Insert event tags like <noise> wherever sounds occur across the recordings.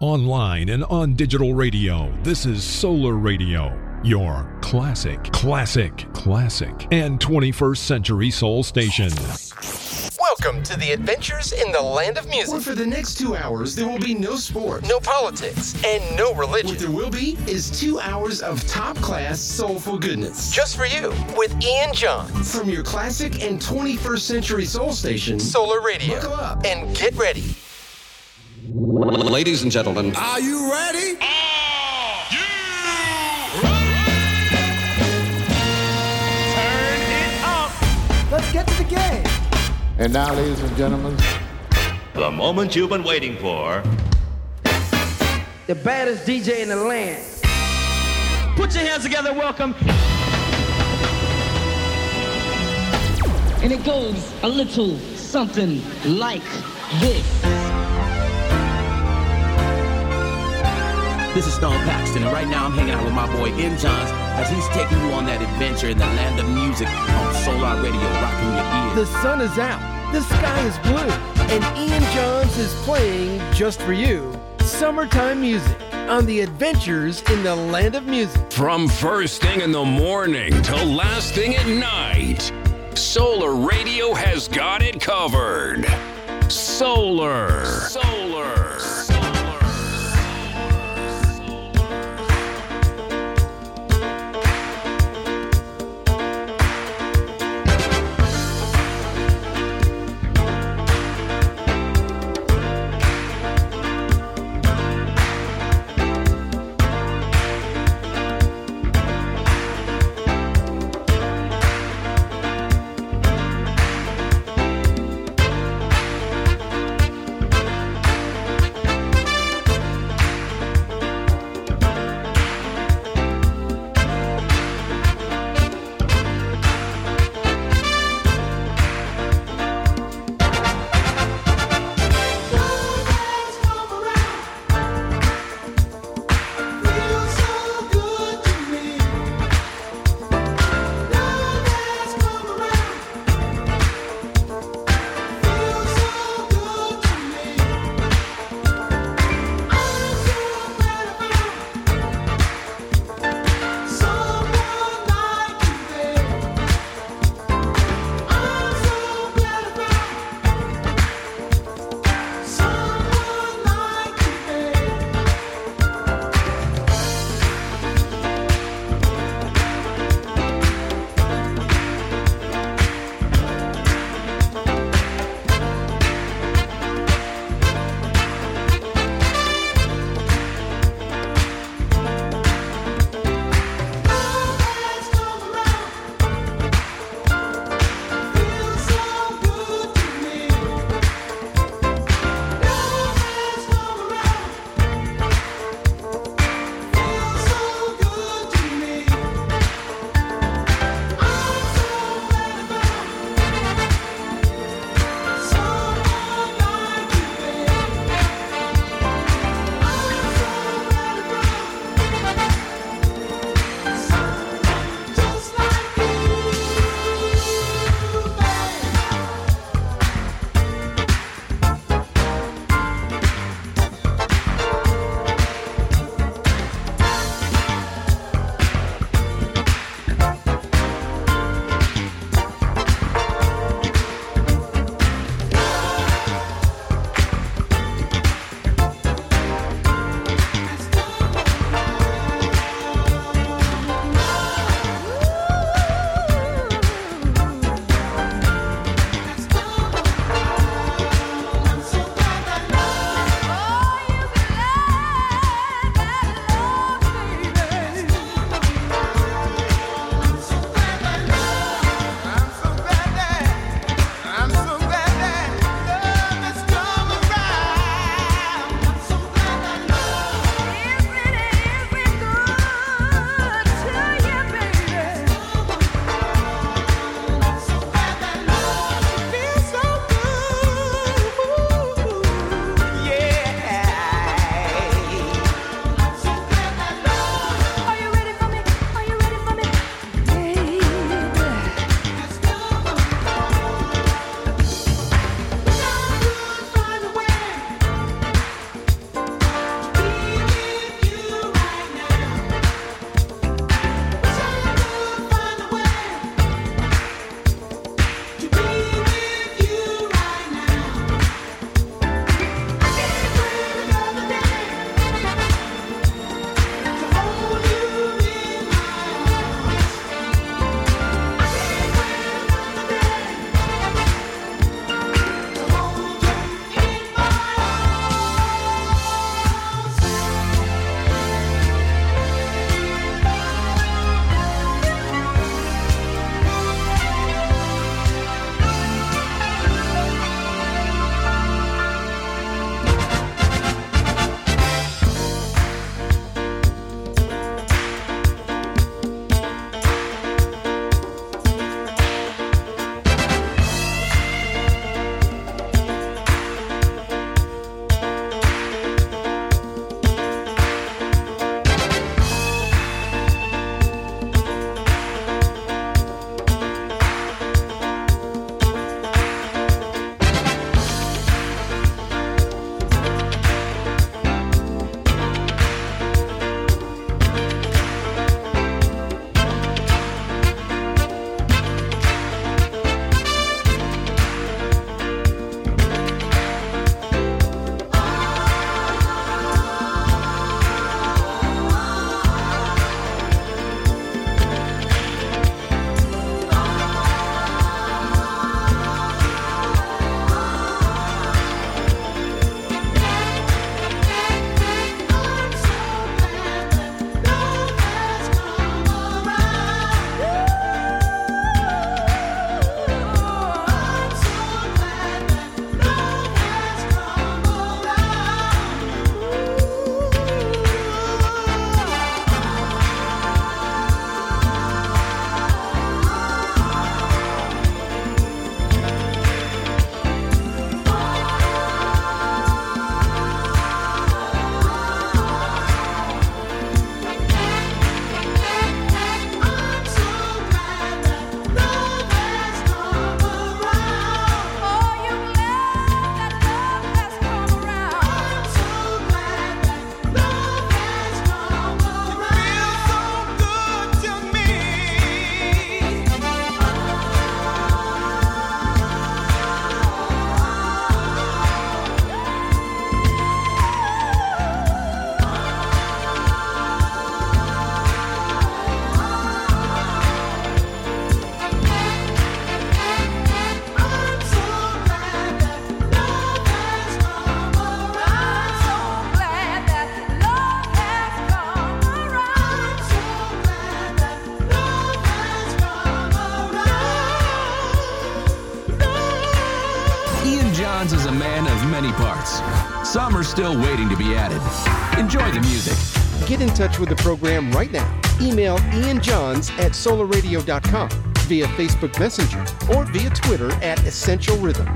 Online and on digital radio, this is Solar Radio, your classic, classic, classic, and 21st century soul station. Welcome to the adventures in the land of music. Where for the next two hours, there will be no sport, No politics and no religion. What there will be is two hours of top class soulful goodness. Just for you with Ian Johns. From your classic and 21st century soul station, Solar Radio. Buckle up. And get ready. Ladies and gentlemen, Are you ready? Turn it up. Let's get to the game. And now, ladies and gentlemen, The moment you've been waiting for. The baddest DJ in the land. Put your hands together, welcome. And it goes a little something like this. This is Stone Paxton, and right now I'm hanging out with my boy Ian Johns as he's taking you on that adventure in the land of music on Solar Radio, rocking your ears. The sun is out, the sky is blue, and Ian Johns is playing just for you summertime music on the adventures in the land of music. From first thing in the morning till last thing at night, Solar Radio has got it covered. Solar. Solar. Still waiting to be added. Enjoy the music. Get in touch with the program right now. Email Ian Johns at solarradio.com via Facebook Messenger or via Twitter at Essential Rhythm.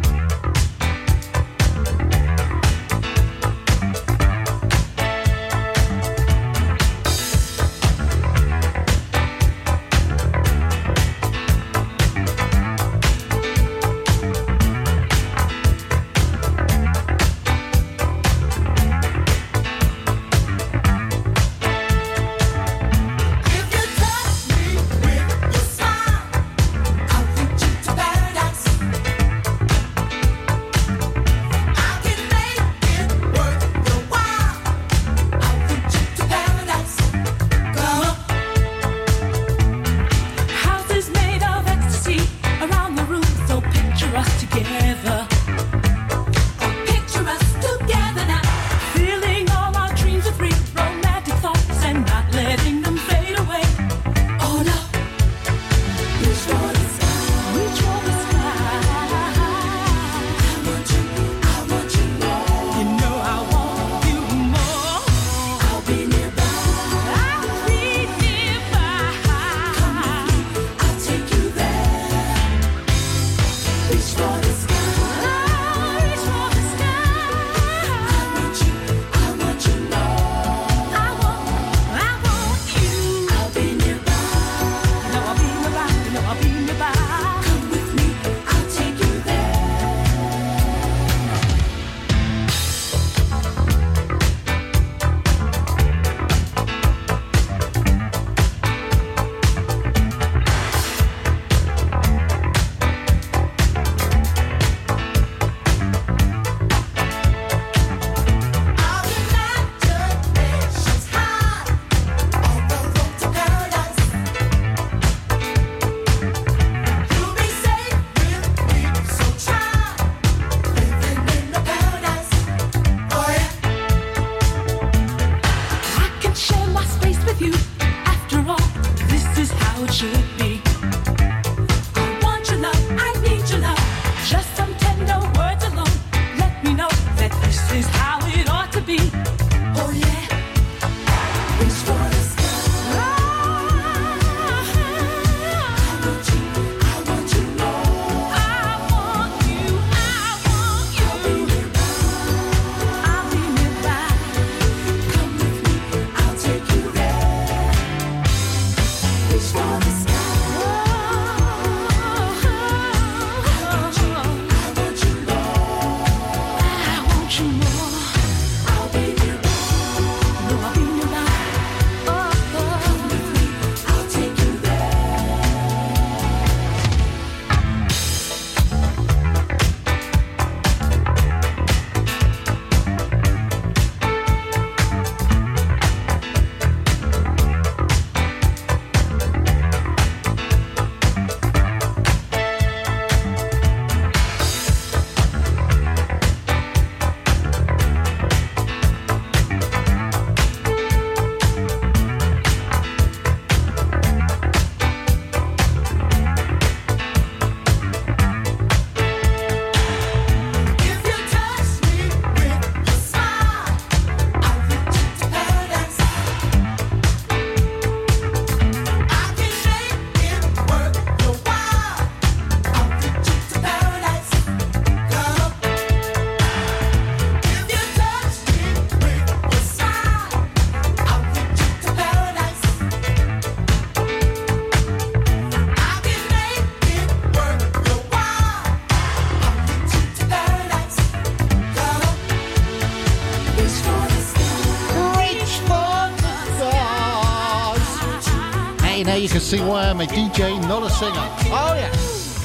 See why I'm a DJ, not a singer. Oh, yes.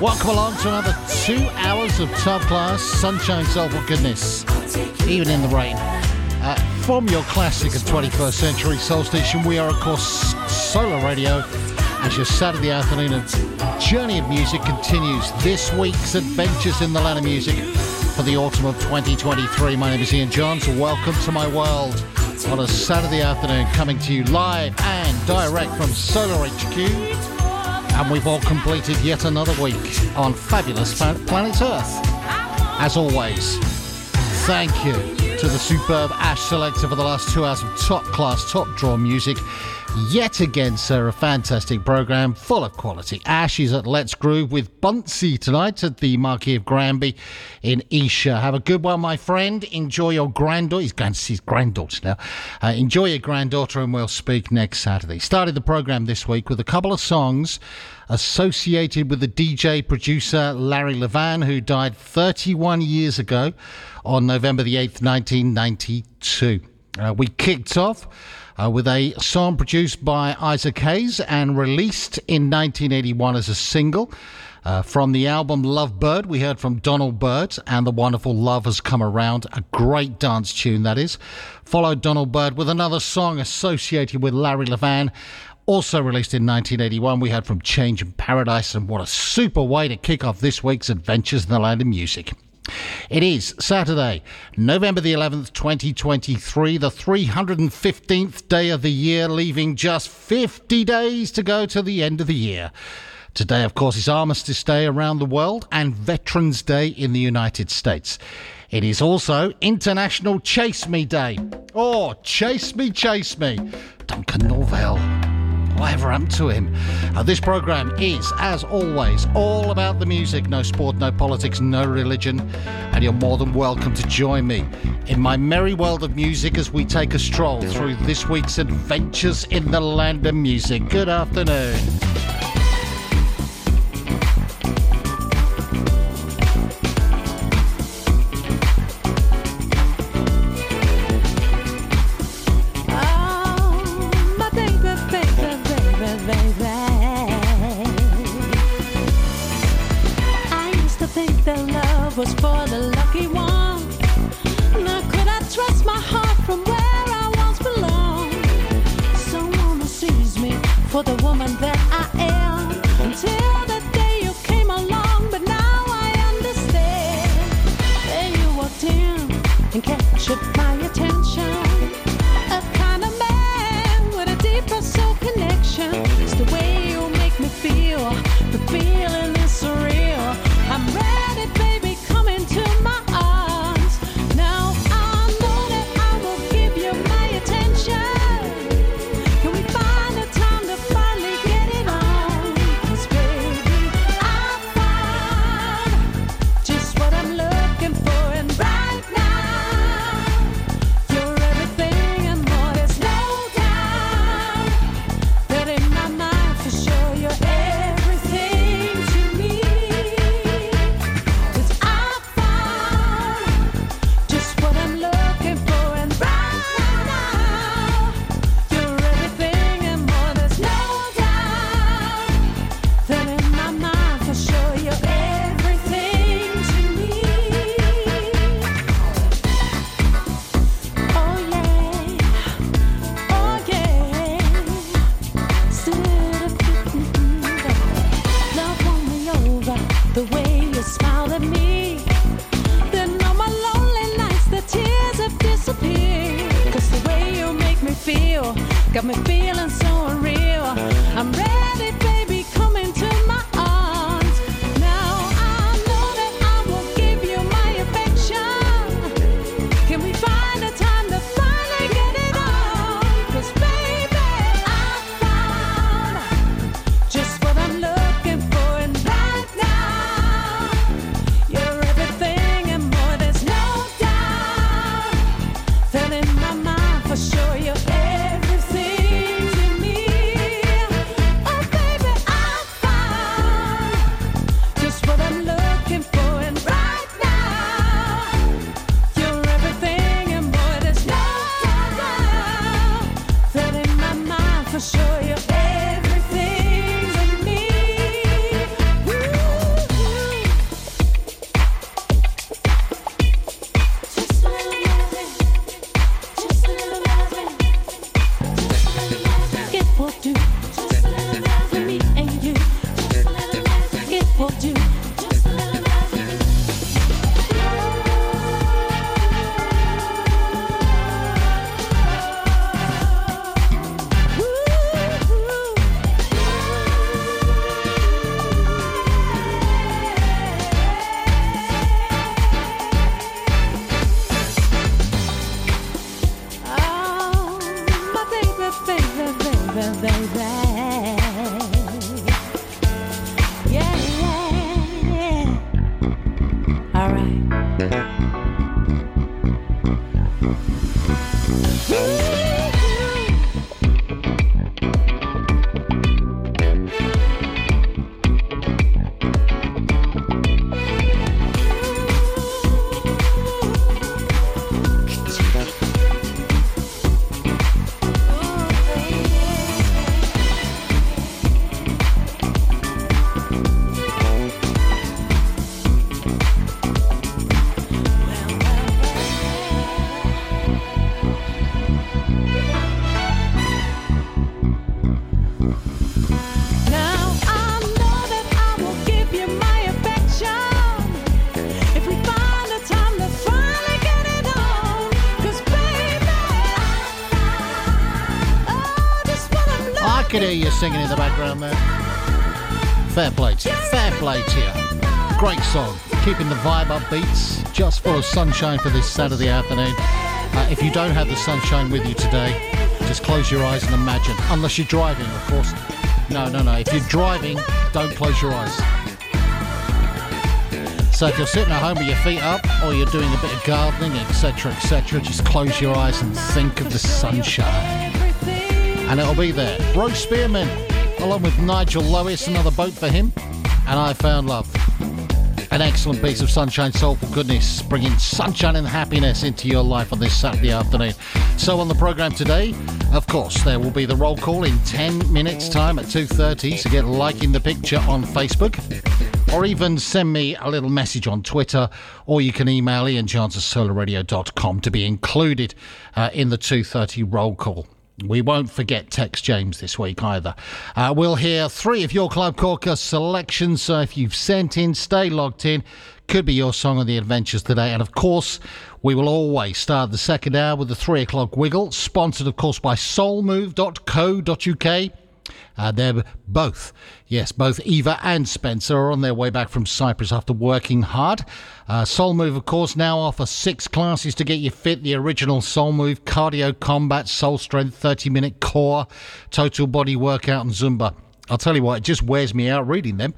Welcome along to another two hours of top class sunshine soulful goodness, even in the rain. Uh, from your classic and 21st century soul station, we are, of course, Solar Radio. As your Saturday afternoon journey of music continues, this week's adventures in the land of music for the autumn of 2023. My name is Ian Johns. Welcome to my world on a Saturday afternoon, coming to you live and direct from Solar HQ. And we've all completed yet another week on fabulous planet Earth. As always, thank you to the superb Ash selector for the last two hours of top class, top draw music. Yet again, sir, a fantastic program full of quality. Ash is at Let's Groove with Bunsey tonight at the Marquis of Granby in Esher. Have a good one, my friend. Enjoy your granddaughter. He's going to see his granddaughter now. Uh, enjoy your granddaughter, and we'll speak next Saturday. Started the program this week with a couple of songs associated with the DJ producer Larry Levan, who died 31 years ago on November the 8th, 1992. Uh, we kicked off uh, with a song produced by Isaac Hayes and released in 1981 as a single. Uh, from the album Love Byrd, we heard from Donald Byrd and the wonderful Love Has Come Around, a great dance tune that is. Followed Donald Byrd with another song associated with Larry Levan, also released in 1981. We heard from Change in Paradise, and what a super way to kick off this week's Adventures in the Land of Music. It is Saturday, November the 11th, 2023, the 315th day of the year, leaving just 50 days to go to the end of the year. Today, of course, is Armistice Day around the world and Veterans Day in the United States. It is also International Chase Me Day. Oh, chase me, chase me. Duncan Norvelle. Whatever happened to him? Uh, this program is, as always, all about the music. No sport, no politics, no religion. And you're more than welcome to join me in my merry world of music as we take a stroll through this week's adventures in the land of music. Good afternoon. Singing in the background there. Fair play to you. Fair play to you. Great song. Keeping the vibe upbeats. Just full of sunshine for this Saturday afternoon. Uh, if you don't have the sunshine with you today, just close your eyes and imagine. Unless you're driving, of course. No, no, no. If you're driving, don't close your eyes. So if you're sitting at home with your feet up, or you're doing a bit of gardening, etc., etc., just close your eyes and think of the sunshine and it'll be there. Rose Spearman, along with Nigel Lowis, another boat for him, and I Found Love. An excellent piece of sunshine, soulful goodness, bringing sunshine and happiness into your life on this Saturday afternoon. So on the programme today, of course, there will be the roll call in 10 minutes' time at 2.30, so get liking the picture on Facebook. Or even send me a little message on Twitter, or you can email Ian Johns at solarradio.com to be included uh, in the 2.30 roll call. We won't forget Tex James this week either. Uh, we'll hear three of your Club Corker selections, so if you've sent in, stay logged in. Could be your song on the adventures today. And of course, we will always start the second hour with the three o'clock wiggle, sponsored, of course, by soulmove.co.uk. Uh, they're both, yes, both Eva and Spencer are on their way back from Cyprus after working hard. Uh, Soul Move, of course, now offer six classes to get you fit the original Soul Move, cardio, combat, soul strength, 30 minute core, total body workout, and Zumba. I'll tell you what, it just wears me out reading them.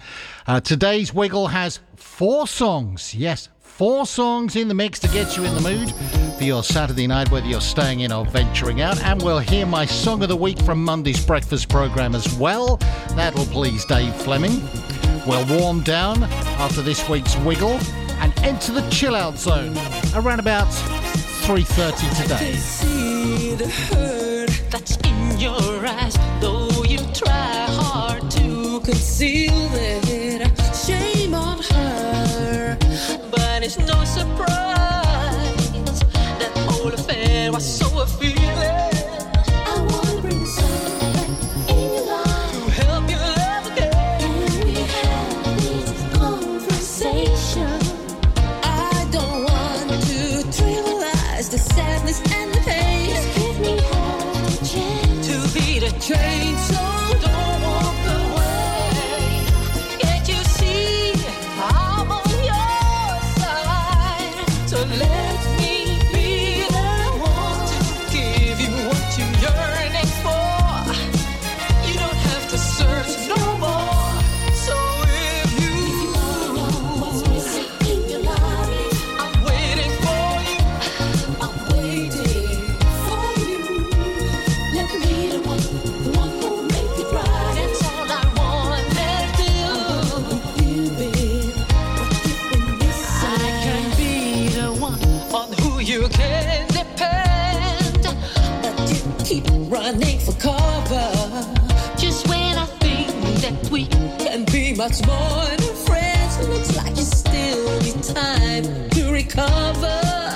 Uh, today's Wiggle has four songs. Yes, four songs in the mix to get you in the mood for your Saturday night, whether you're staying in or venturing out. And we'll hear my song of the week from Monday's breakfast program as well. That'll please Dave Fleming. We'll warm down after this week's Wiggle and enter the chill out zone around about 3.30 today. see the hurt that's in your eyes, though you try hard to conceal it. It's no surprise keep running for cover. Just when I think that we can be much more than friends, looks like you still need time to recover.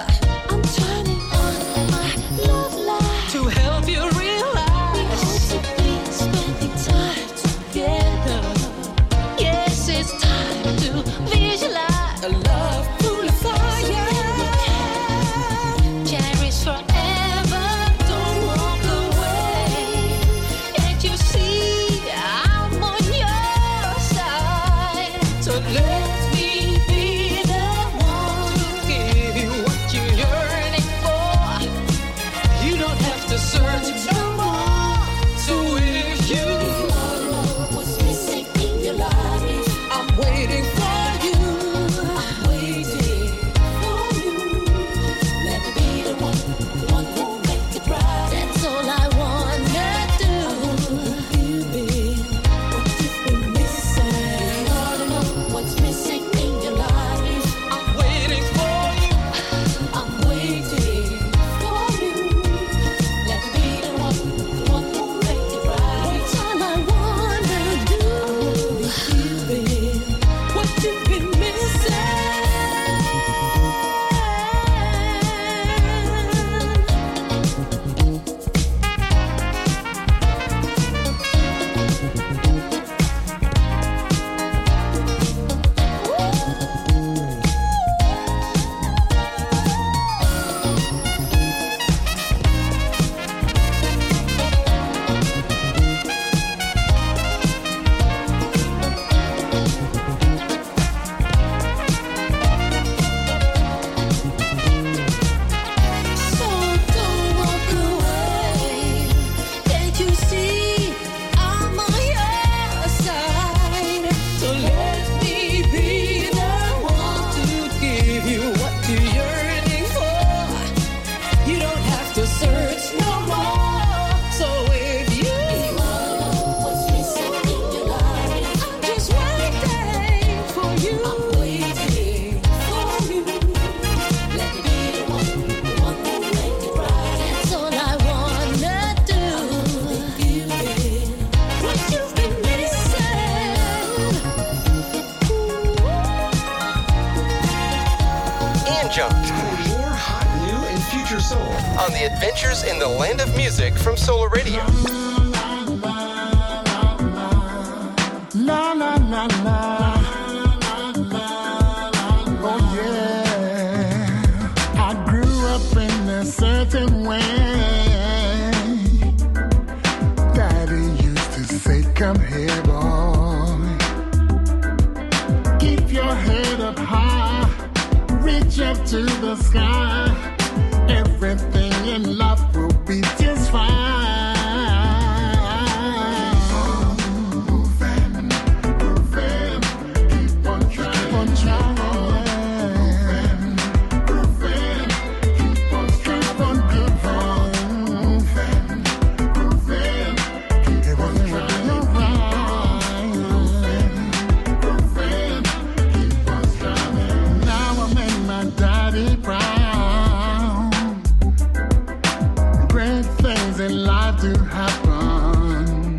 Do happen.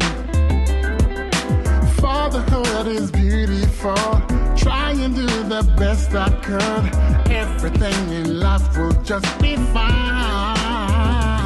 Fatherhood is beautiful. Try and do the best I could. Everything in life will just be fine.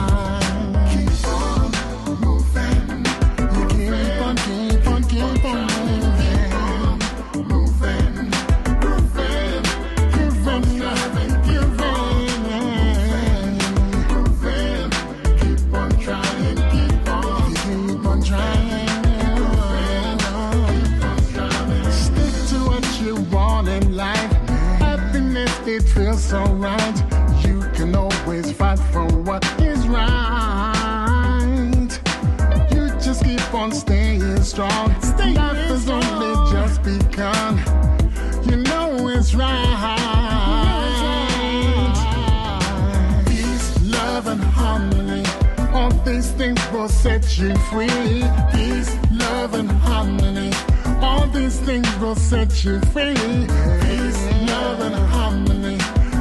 Set you free. Peace, love, and harmony.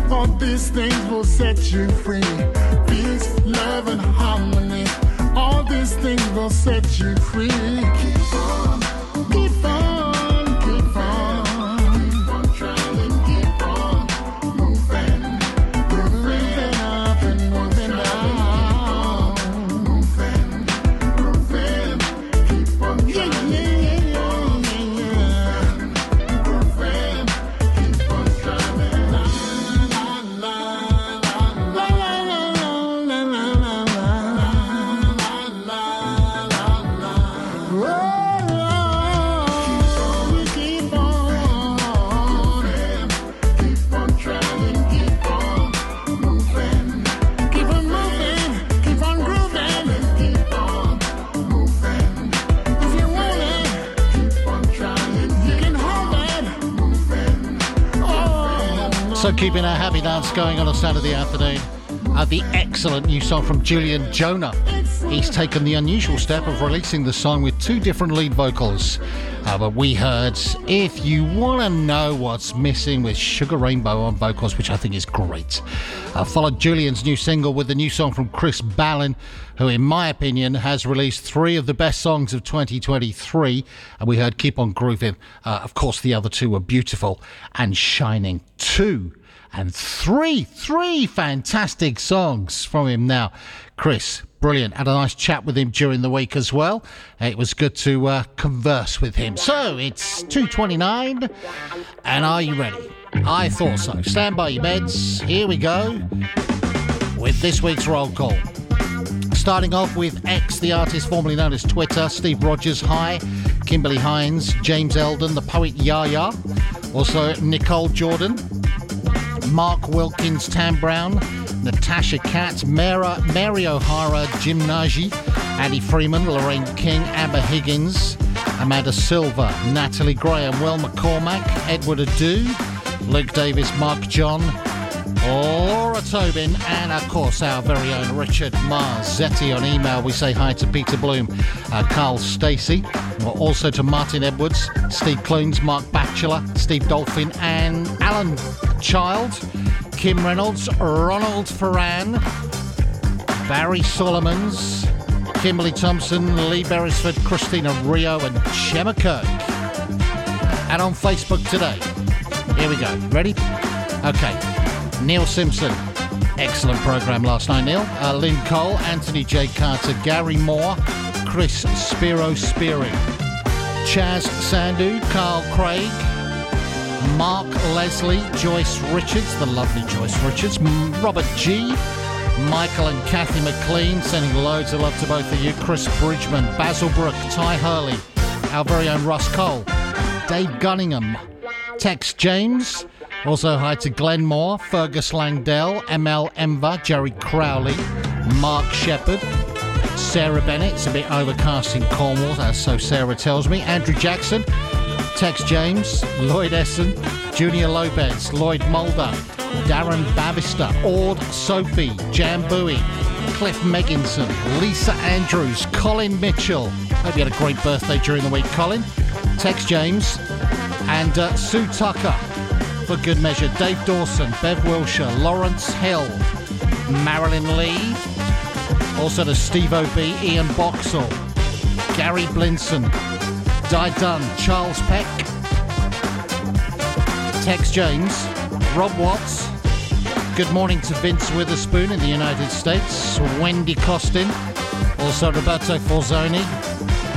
All these things will set you free. Peace, love, and harmony. All these things will set you free. Going on a Saturday afternoon. Uh, the excellent new song from Julian Jonah. He's taken the unusual step of releasing the song with two different lead vocals. Uh, but we heard If You Want to Know What's Missing with Sugar Rainbow on vocals, which I think is great. Uh, followed Julian's new single with the new song from Chris Ballin, who, in my opinion, has released three of the best songs of 2023. And we heard Keep On Grooving. Uh, of course, the other two were beautiful and shining too and three, three fantastic songs from him now. Chris, brilliant. Had a nice chat with him during the week as well. It was good to uh, converse with him. So it's 2.29, and are you ready? I thought so. Stand by your beds. Here we go with this week's roll call. Starting off with X, the artist formerly known as Twitter, Steve Rogers, Hi, Kimberly Hines, James Eldon, the poet Yaya, also Nicole Jordan, Mark Wilkins, Tam Brown, Natasha Katz, Mara, Mary O'Hara, Jim Nagy, Addie Freeman, Lorraine King, Amber Higgins, Amanda Silva, Natalie Graham, Will McCormack, Edward Adu, Luke Davis, Mark John, Laura Tobin, and of course our very own Richard Marzetti on email. We say hi to Peter Bloom, uh, Carl Stacey, also to Martin Edwards, Steve Clunes, Mark Batchelor, Steve Dolphin, and Alan Child, Kim Reynolds, Ronald Ferran, Barry Solomons, Kimberly Thompson, Lee Beresford, Christina Rio, and Gemma Kirk. And on Facebook today. Here we go. Ready? Okay. Neil Simpson, Excellent programme last night, Neil. Uh, Lynn Cole, Anthony J. Carter, Gary Moore, Chris Spiro Spiri, Chaz Sandu, Carl Craig, Mark Leslie, Joyce Richards, the lovely Joyce Richards, Robert G., Michael and Kathy McLean, sending loads of love to both of you, Chris Bridgman, Basil Brook, Ty Hurley, our very own Russ Cole, Dave Gunningham, Tex James, also hi to Glenn Moore, Fergus Langdell, ML Enver, Jerry Crowley, Mark Shepherd, Sarah Bennett, it's a bit overcast in Cornwall, as so Sarah tells me, Andrew Jackson, Tex James, Lloyd Essen, Junior Lopez, Lloyd Mulder, Darren Bavister, Ord Sophie, Jambui, Cliff Megginson, Lisa Andrews, Colin Mitchell. Hope you had a great birthday during the week, Colin. Tex James, and uh, Sue Tucker for good measure. Dave Dawson, Bev Wilshire, Lawrence Hill, Marilyn Lee, also to Steve O.B., Ian Boxall, Gary Blinson, Di Dunn, Charles Peck, Tex James, Rob Watts. Good morning to Vince Witherspoon in the United States, Wendy Costin, also Roberto Forzoni,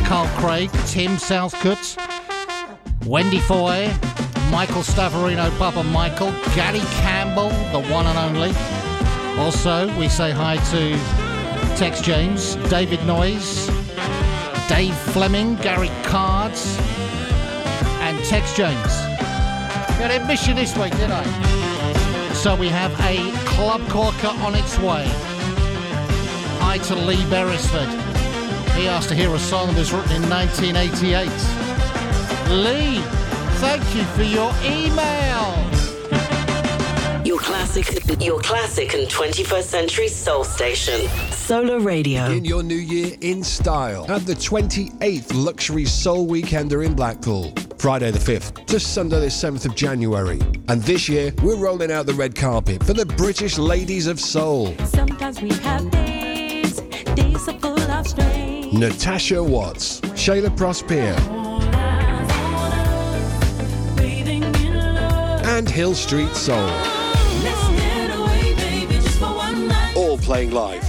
Carl Craig, Tim Southcote, Wendy Foy, Michael Stavarino, Bubba Michael, Gary Campbell, the one and only. Also, we say hi to Tex James, David Noyes, Dave Fleming, Gary Cards, and Tex James. I didn't miss this week, did I? So we have a club corker on its way. Hi to Lee Beresford. He asked to hear a song that was written in 1988. Lee, thank you for your email. Your classic, your classic and 21st century soul station, Solar Radio. In your new year in style at the 28th Luxury Soul Weekender in Blackpool. Friday the 5th to Sunday the 7th of January. And this year, we're rolling out the red carpet for the British Ladies of Soul. Sometimes we have days, days are full of strain. Natasha Watts, Shaila Prospere, and Hill Street Soul. Let's get away, baby, just for one night. All playing live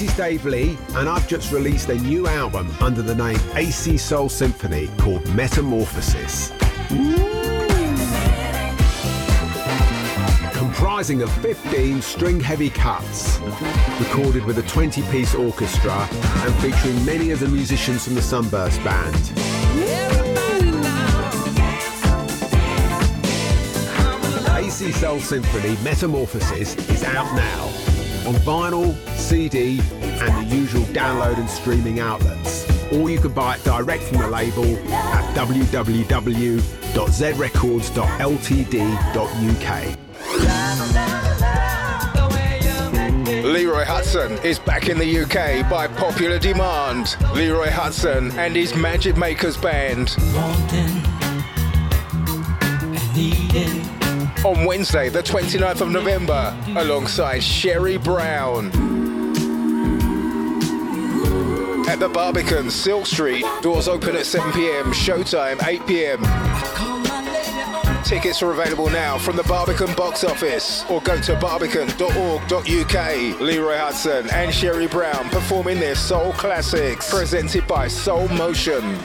This is Dave Lee, and I've just released a new album under the name AC Soul Symphony called Metamorphosis. Comprising of 15 string heavy cuts, recorded with a 20 piece orchestra and featuring many of the musicians from the Sunburst Band. AC Soul Symphony Metamorphosis is out now on vinyl, CD, and the usual download and streaming outlets. Or you can buy it direct from the label at www.zrecords.ltd.uk. Leroy Hudson is back in the UK by popular demand. Leroy Hudson and his Magic Makers Band. On Wednesday, the 29th of November, alongside Sherry Brown. At the Barbican, Silk Street. Doors open at 7 pm, showtime 8 pm. Tickets are available now from the Barbican box office or go to barbican.org.uk. Leroy Hudson and Sherry Brown performing their soul classics, presented by Soul Motion.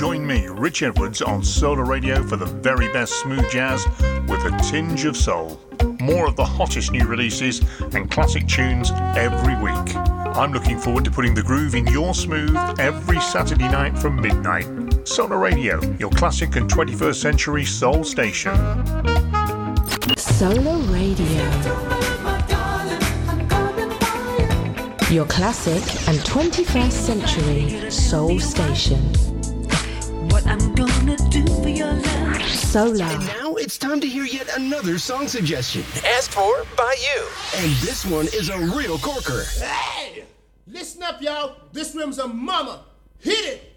Join me, Rich Edwards, on Solar Radio for the very best smooth jazz with a tinge of soul. More of the hottest new releases and classic tunes every week. I'm looking forward to putting the groove in your smooth every Saturday night from midnight. Solar Radio, your classic and 21st century soul station. Solar Radio. Your classic and 21st century soul station what I'm gonna do for your love. And now it's time to hear yet another song suggestion. Asked for by you. And this one is a real corker. Hey! Listen up, y'all. This room's a mama. Hit it!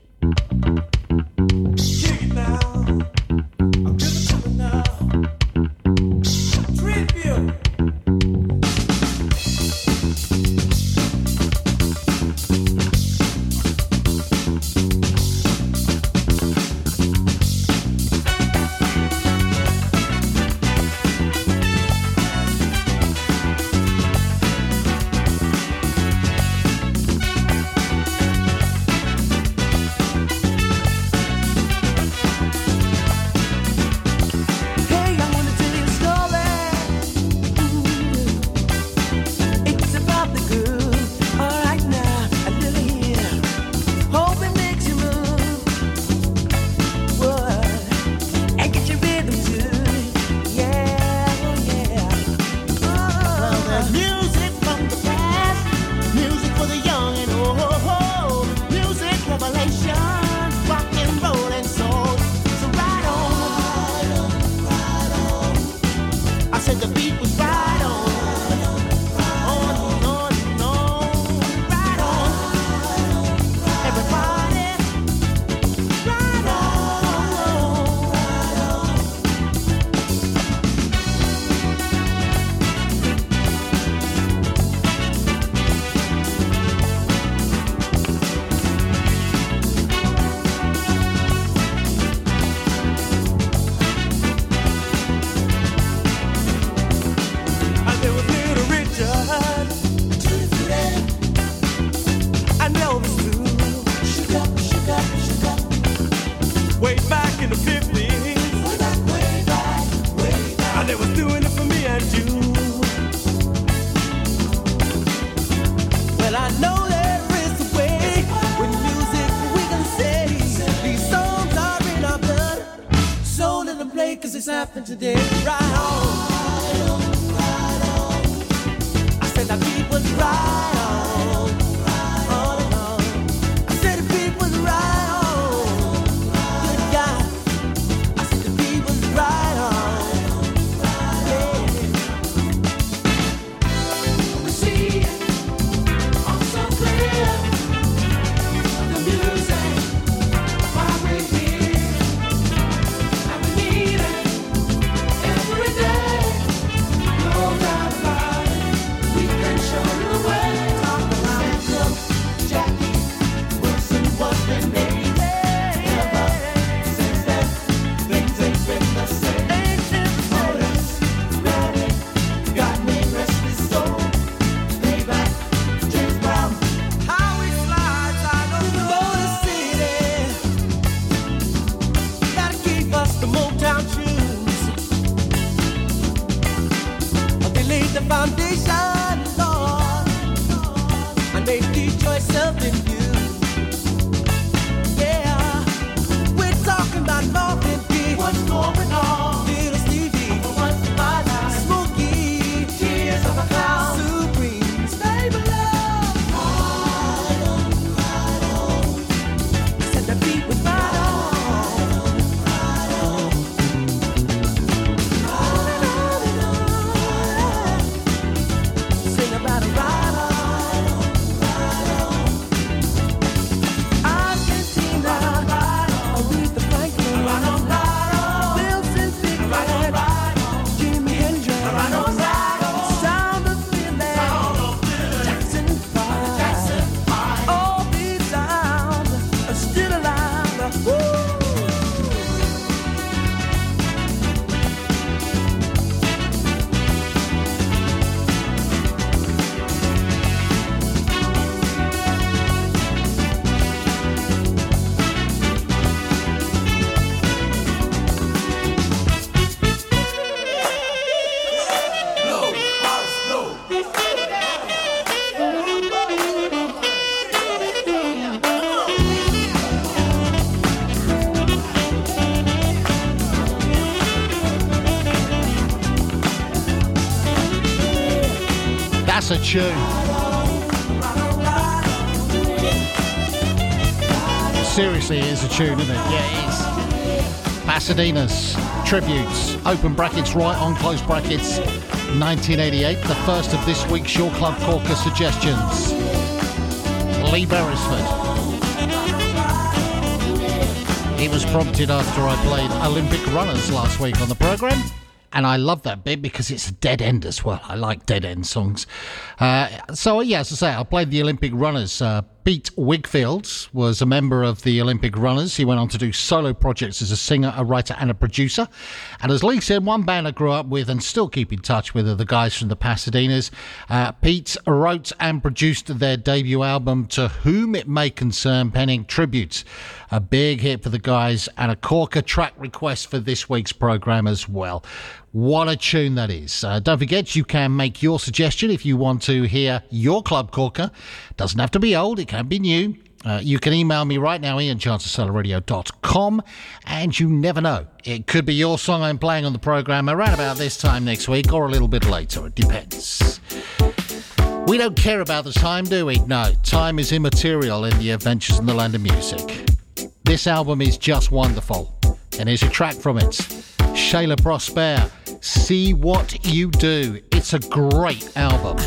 show. Seriously, it is a tune, isn't it? Yeah, it is. Pasadenas Tributes, open brackets, right on close brackets, 1988, the first of this week's Your Club Corker suggestions. Lee Beresford. He was prompted after I played Olympic Runners last week on the programme and I love that bit because it's a dead end as well. I like dead end songs. Uh, so, yeah, as I say, I played the Olympic Runners. Uh, Pete Wigfield was a member of the Olympic Runners. He went on to do solo projects as a singer, a writer, and a producer. And as Lee said, one band I grew up with and still keep in touch with are the guys from the Pasadenas. Uh, Pete wrote and produced their debut album, To Whom It May Concern, penning tributes. A big hit for the guys and a corker track request for this week's programme as well. What a tune that is. Uh, don't forget, you can make your suggestion if you want to hear your club corker. Doesn't have to be old, it can be new. Uh, you can email me right now, ianchancellorradio.com, and you never know. It could be your song I'm playing on the programme around about this time next week or a little bit later. It depends. We don't care about the time, do we? No, time is immaterial in the adventures in the land of music. This album is just wonderful, and here's a track from it. Shaila Prospere, See What You Do. It's a great album.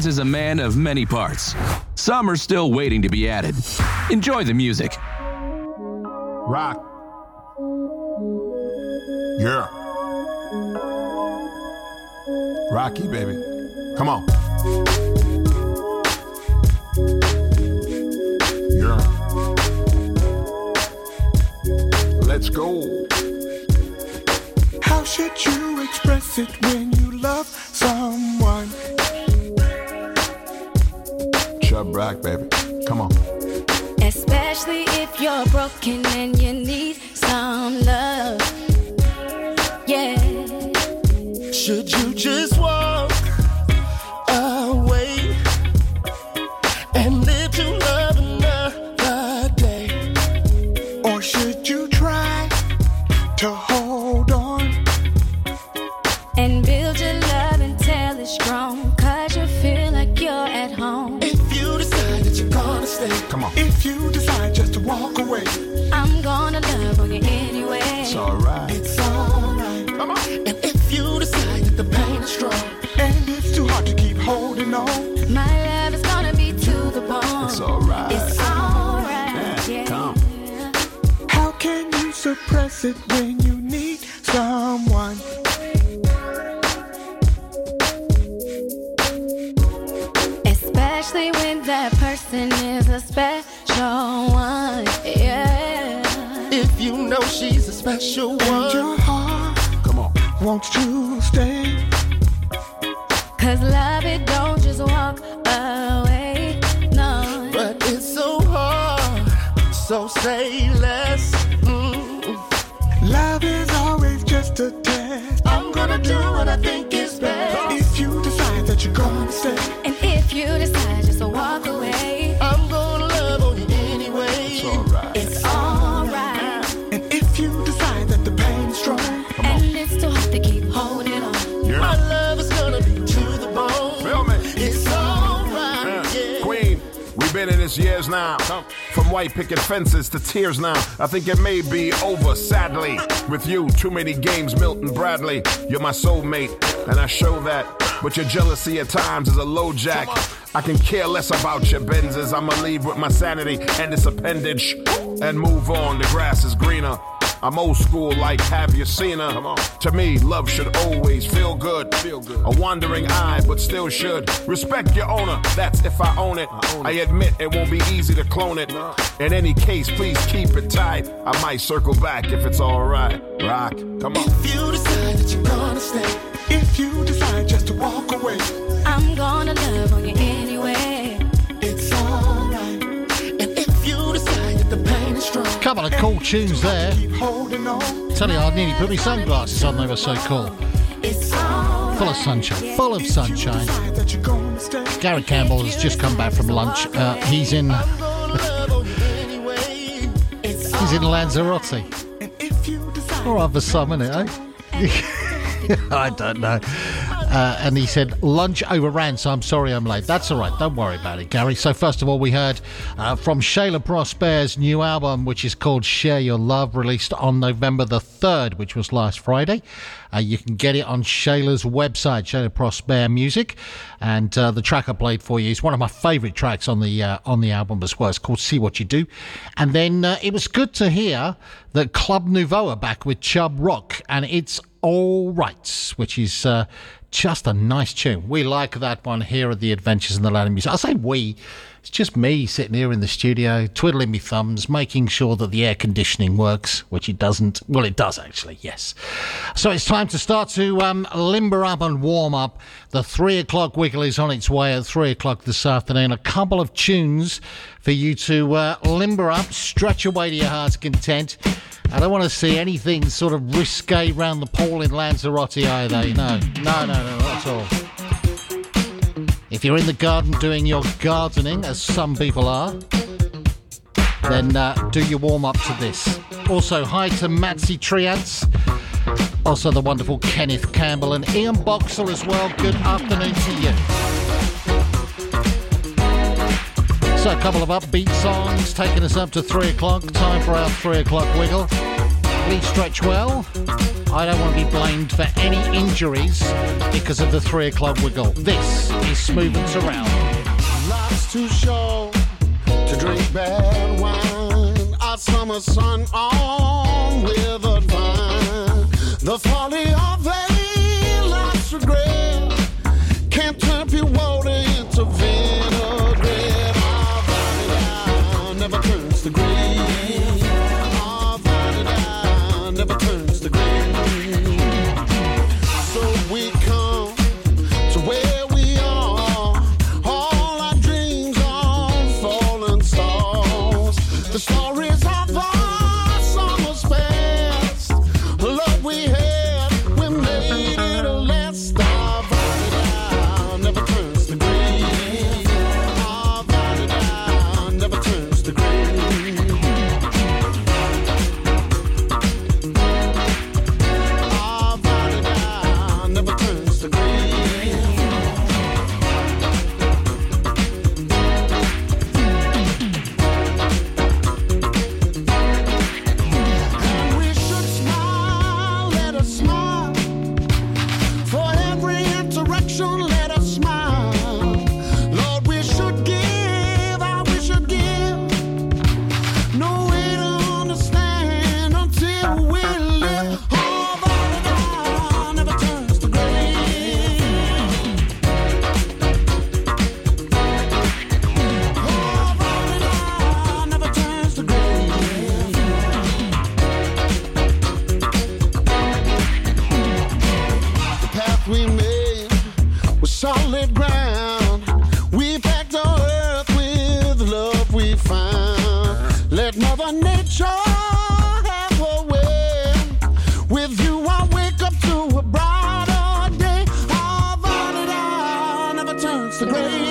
Johns is a man of many parts. Some are still waiting to be added. Enjoy the music. Rock. Yeah. Rocky, baby. Come on. Yeah. Let's go. How should you express it to tears now. I think it may be over, sadly. With you, too many games, Milton Bradley. You're my soulmate, and I show that. But your jealousy at times is a LoJack. I can care less about your Benzes. I'ma leave with my sanity and its appendage and move on. The grass is greener. I'm old school, like have you seen her? To me, love should always feel good. Feel good. A wandering eye, but still should. Respect your owner, that's if I own it. I, admit it won't be easy to clone it. In any case, please keep it tight. I might circle back if it's alright. Rock, come on. If you decide that you're gonna stay, if you decide just to walk away, I'm gonna love on you anyway. it's alright. And if you decide that the pain is strong, Couple of cool tunes there. keep holding on. Tell you, I nearly put my sunglasses on. They were so cool. Full of sunshine. Full of sunshine. Decide that you're gonna stay, Gary Campbell has just come back from lunch. Uh, he's in. I'm gonna love on you anyway. It's He's in Lanzarote. And if you decide Or other some, innit, eh? <laughs> I don't know. Uh, and he said, lunch overran, so I'm sorry I'm late. That's all right. Don't worry about it, Gary. So, first of all, we heard uh, from Shaila Prospere's new album, which is called Share Your Love, released on November the 3rd, which was last Friday. Uh, you can get it on Shaila's website, Shaila Prospere Music. And uh, the track I played for you is one of my favourite tracks on the uh, on the album as well. It's called See What You Do. And then uh, it was good to hear that Club Nouveau are back with Chubb Rock, and it's all right, which is uh, just a nice tune. We like that one here at the Adventures in the Land of Music. I say we, it's just me sitting here in the studio, twiddling my thumbs, making sure that the air conditioning works, which it doesn't. Well, it does actually, yes. So it's time to start to um, limber up and warm up. The three o'clock wiggle is on its way at three o'clock this afternoon. A couple of tunes for you to uh, limber up, stretch away to your heart's content. I don't want to see anything sort of risque round the pool in Lanzarote either. No, no, no, no, not at all. If you're in the garden doing your gardening, as some people are, then uh, do your warm up to this. Also, hi to Matsy Triance, also the wonderful Kenneth Campbell and Ian Boxall as well. Good afternoon to you. So, a couple of upbeat songs taking us up to three o'clock. Time for our three o'clock wiggle. Stretch well? I don't want to be blamed for any injuries because of the three o'clock wiggle. This is Smooth and Surround. Life's too short to drink bad wine. Our summer sun on withered vine. The folly never turns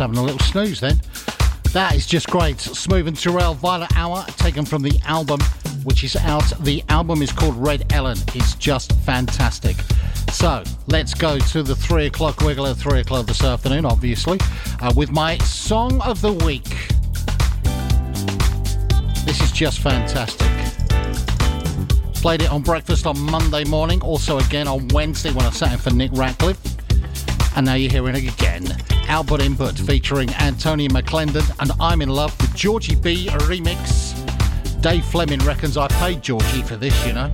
having a little snooze then. That is just great. Smoove and Turrell Violet Hour, taken from the album, which is out. The album is called Red Ellen. It's just fantastic. So let's go to the three o'clock wiggle at three o'clock this afternoon, obviously, uh, with my song of the week. This is just fantastic. Played it on breakfast on Monday morning, also again on Wednesday when I sat in for Nick Ratcliffe. And now you're hearing it again. Output/Input featuring Antonio McLendon and I'm in love with Georgie B remix. Dave Fleming reckons I paid Georgie for this, you know.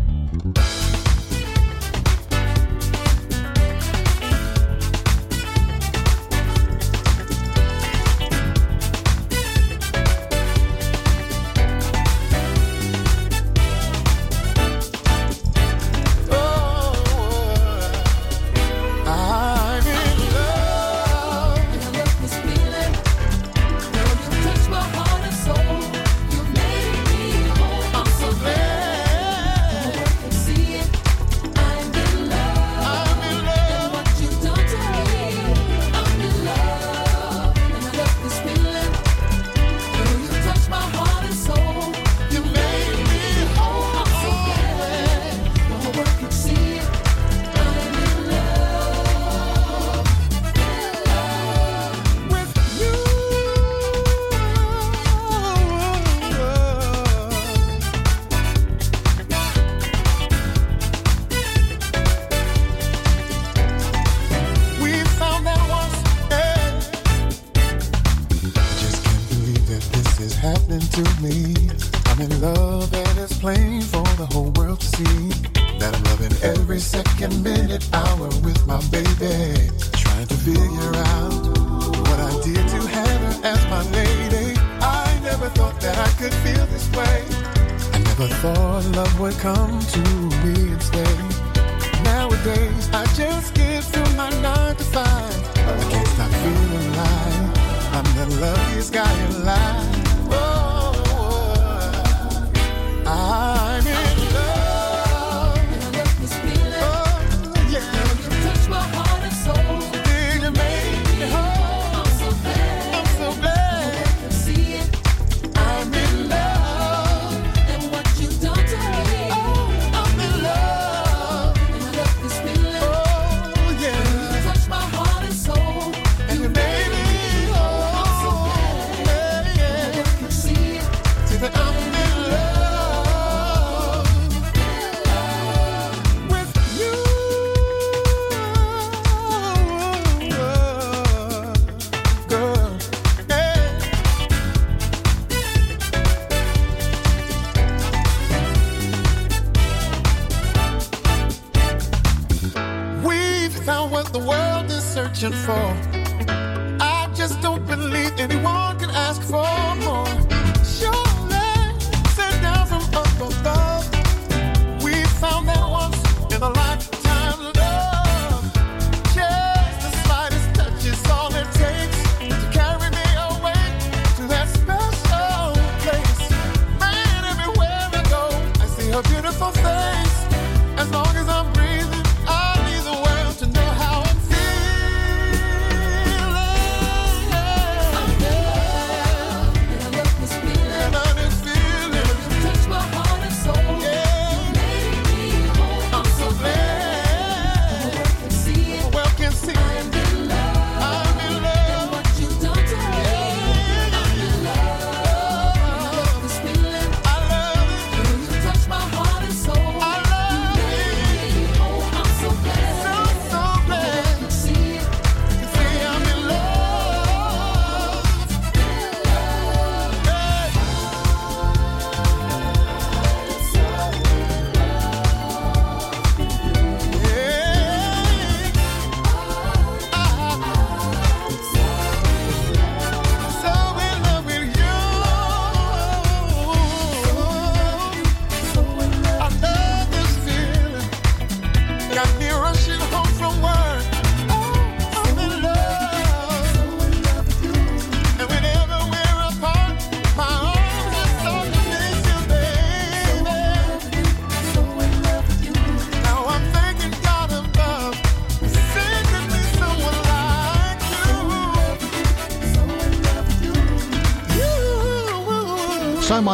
the world is searching for.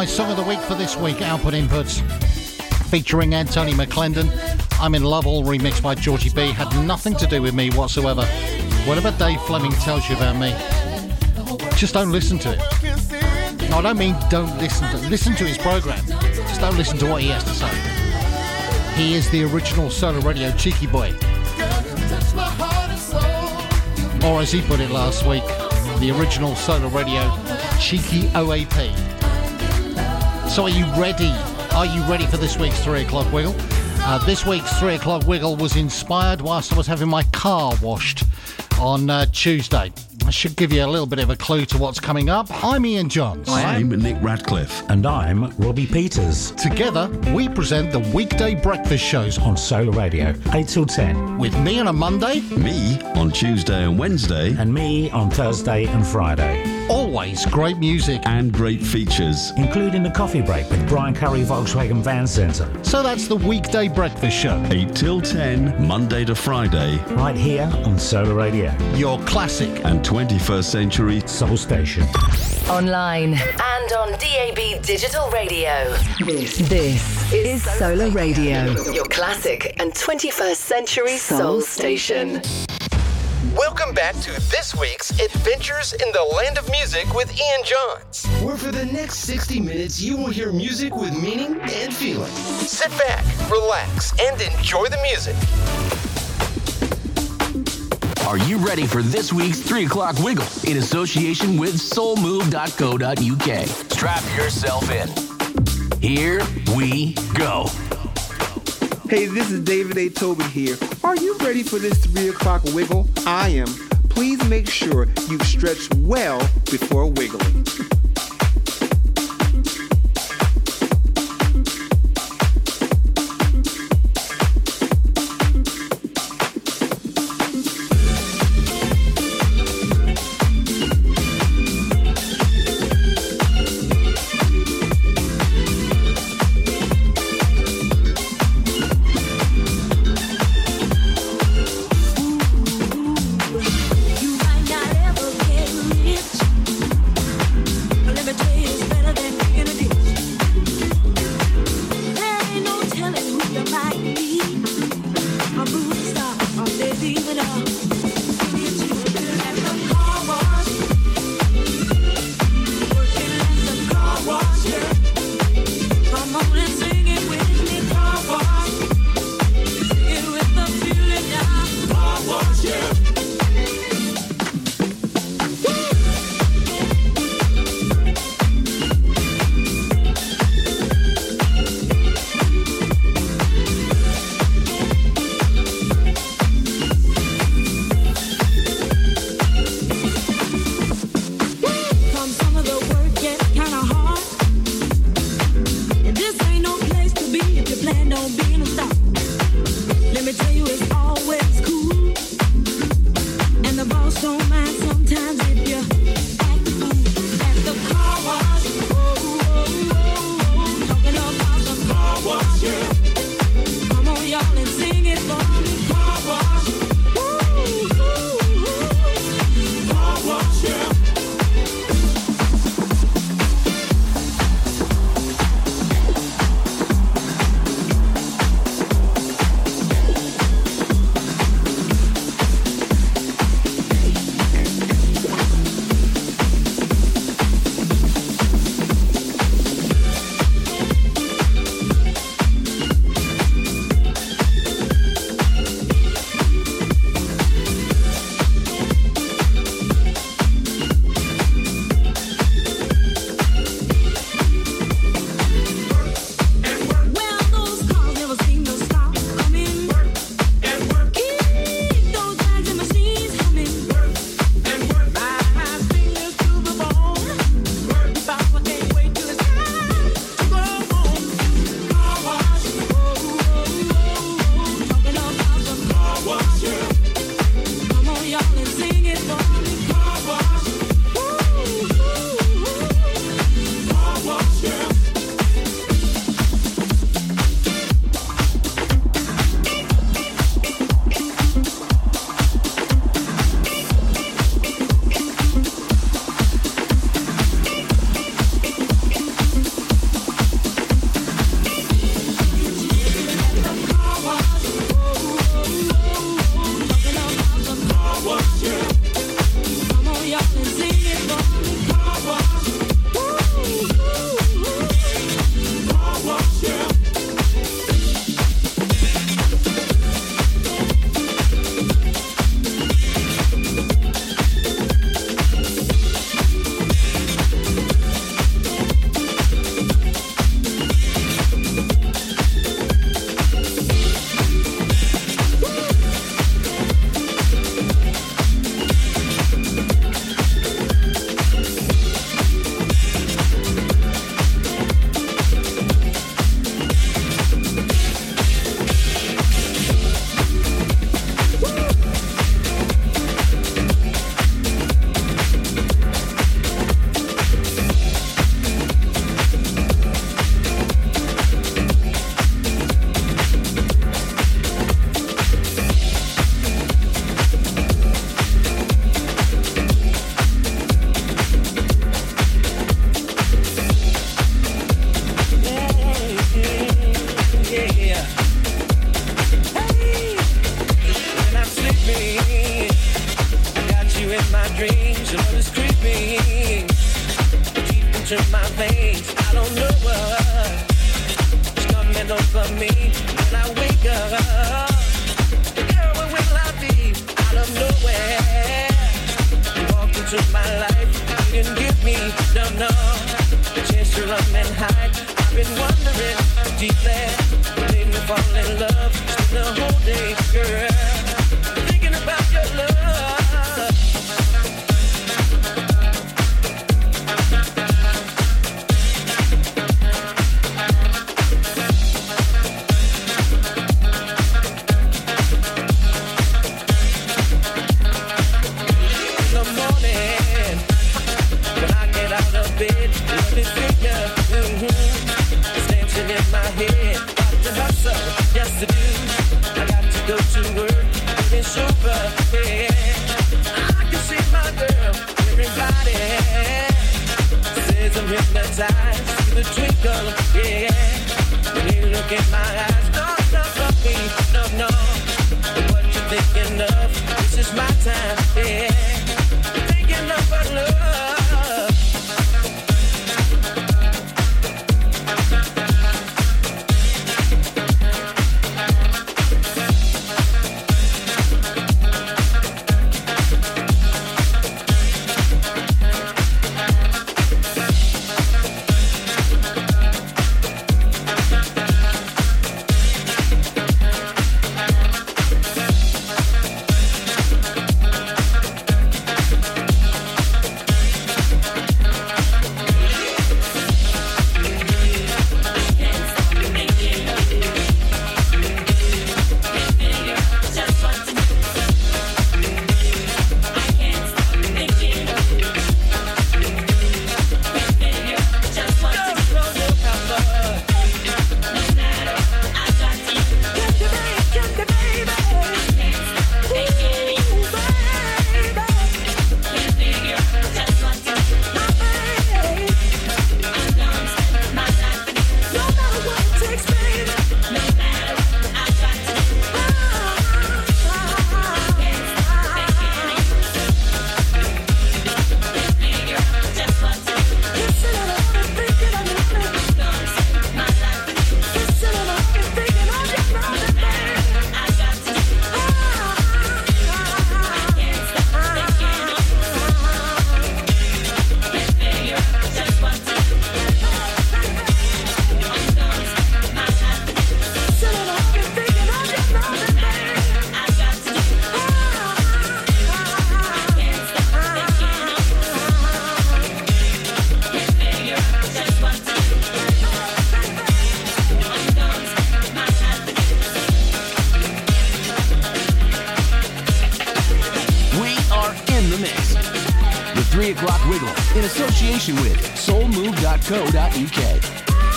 My song of the week for this week, Output Inputs, featuring Anthony McLendon. I'm in Love All, remixed by Georgie B. Had nothing to do with me whatsoever. Whatever Dave Fleming tells you about me, just don't listen to it. No, I don't mean don't listen to listen to his program. Just don't listen to what he has to say. He is the original Solar Radio cheeky boy, or as he put it last week, the original Solar Radio cheeky OAP. So, are you ready? Are you ready for this week's three o'clock wiggle? Uh, this week's three o'clock wiggle was inspired whilst I was having my car washed on uh, Tuesday. I should give you a little bit of a clue to what's coming up. I'm Ian Johns. I'm Nick Radcliffe. And I'm Robbie Peters. Together, we present the weekday breakfast shows on Solar Radio, 8 till 10. with me on a Monday, Me on Tuesday and Wednesday. And me on Thursday and Friday. Always great music. And great features. Including the coffee break with Brian Curry Volkswagen Van Centre. So that's the weekday breakfast show. 8 till 10, Monday to Friday. Right here on Solar Radio. Your classic and 21st century Soul Station. Online and on DAB Digital Radio. This, this is Solar Radio, your classic and 21st century soul station. Welcome back to this week's Adventures in the Land of Music with Ian Johns. Where for the next 60 minutes, you will hear music with meaning and feeling. Sit back, relax, and enjoy the music. Are you ready for this week's 3 o'clock wiggle in association with soulmove.co.uk? Strap yourself in. Here we go. Hey, this is David A. Tobin here. Are you ready for this 3 o'clock wiggle? I am. Please make sure you've stretched well before wiggling.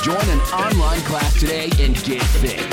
Join an online class today and get fit.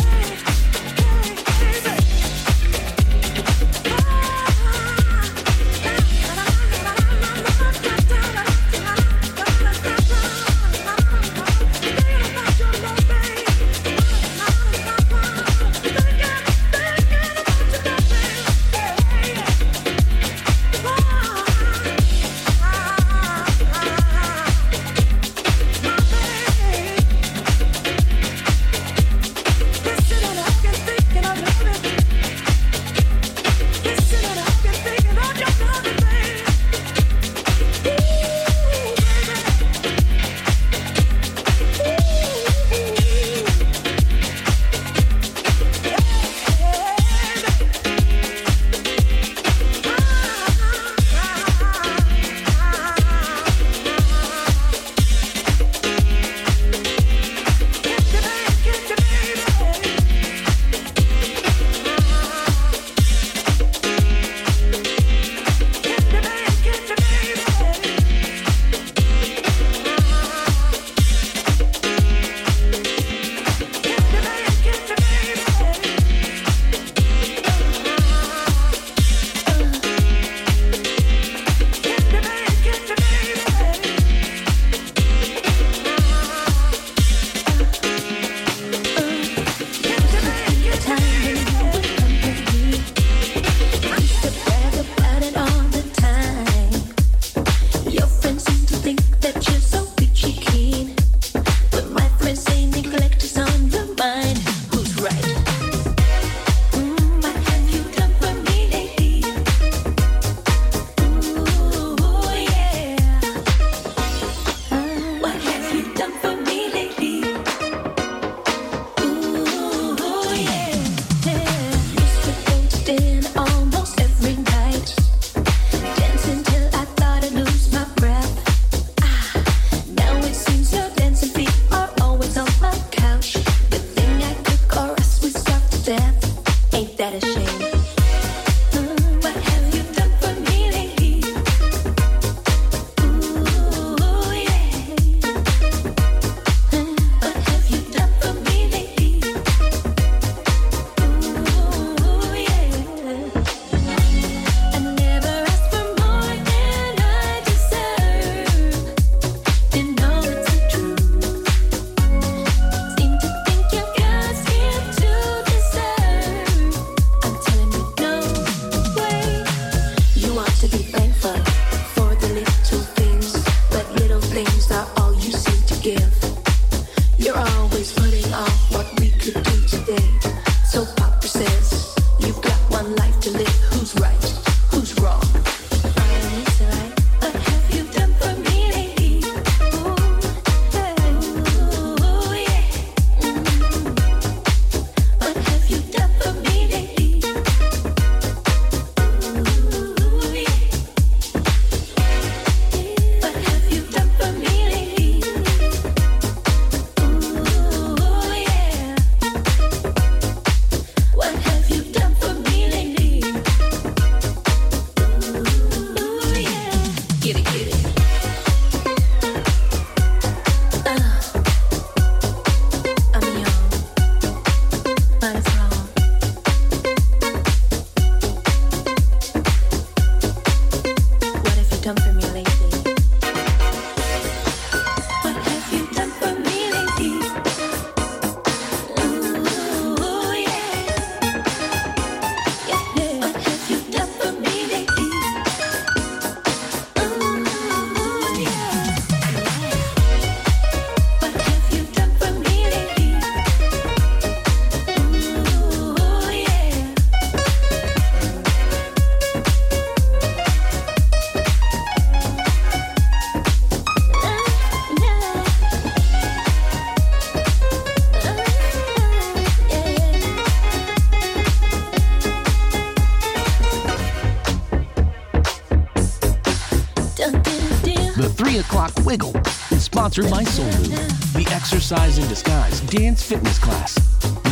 Sponsored by Soul Move, the exercise in disguise dance fitness class.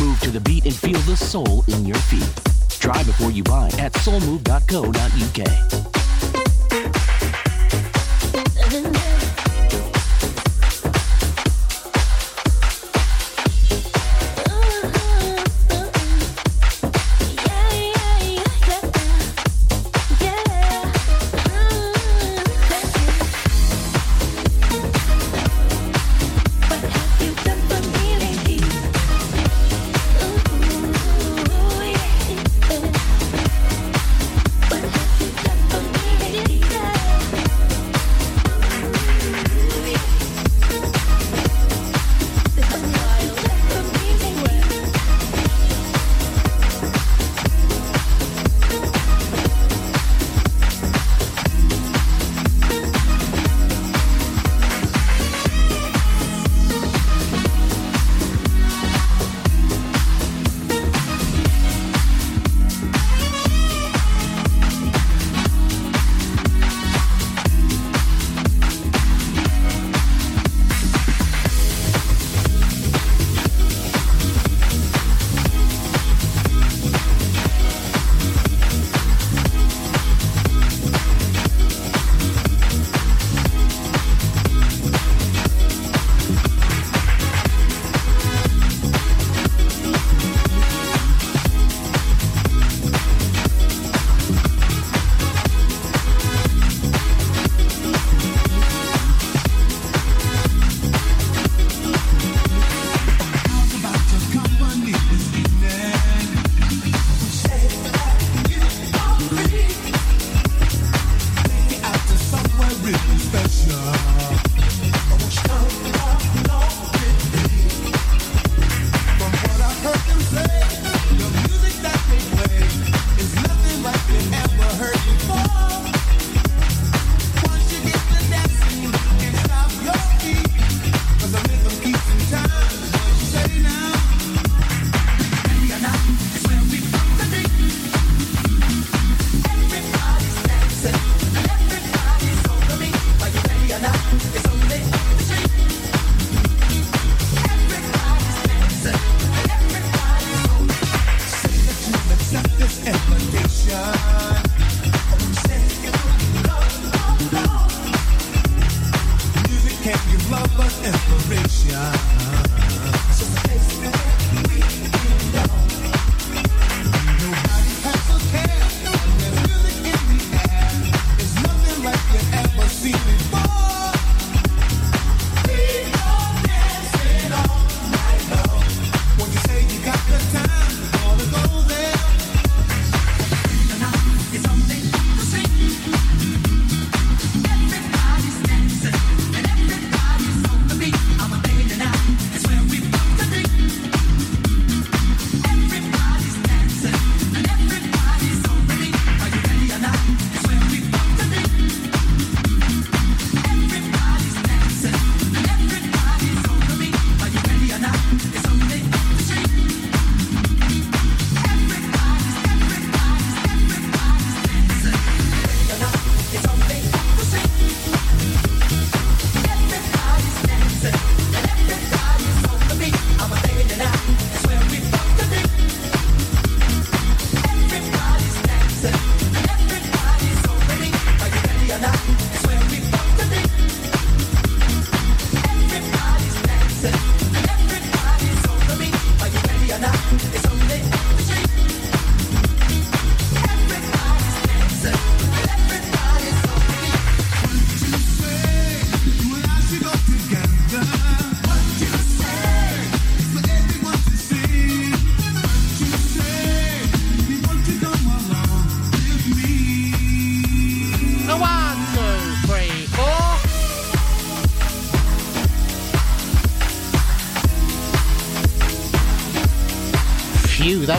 Move to the beat and feel the soul in your feet. Try before you buy at soulmove.co.uk.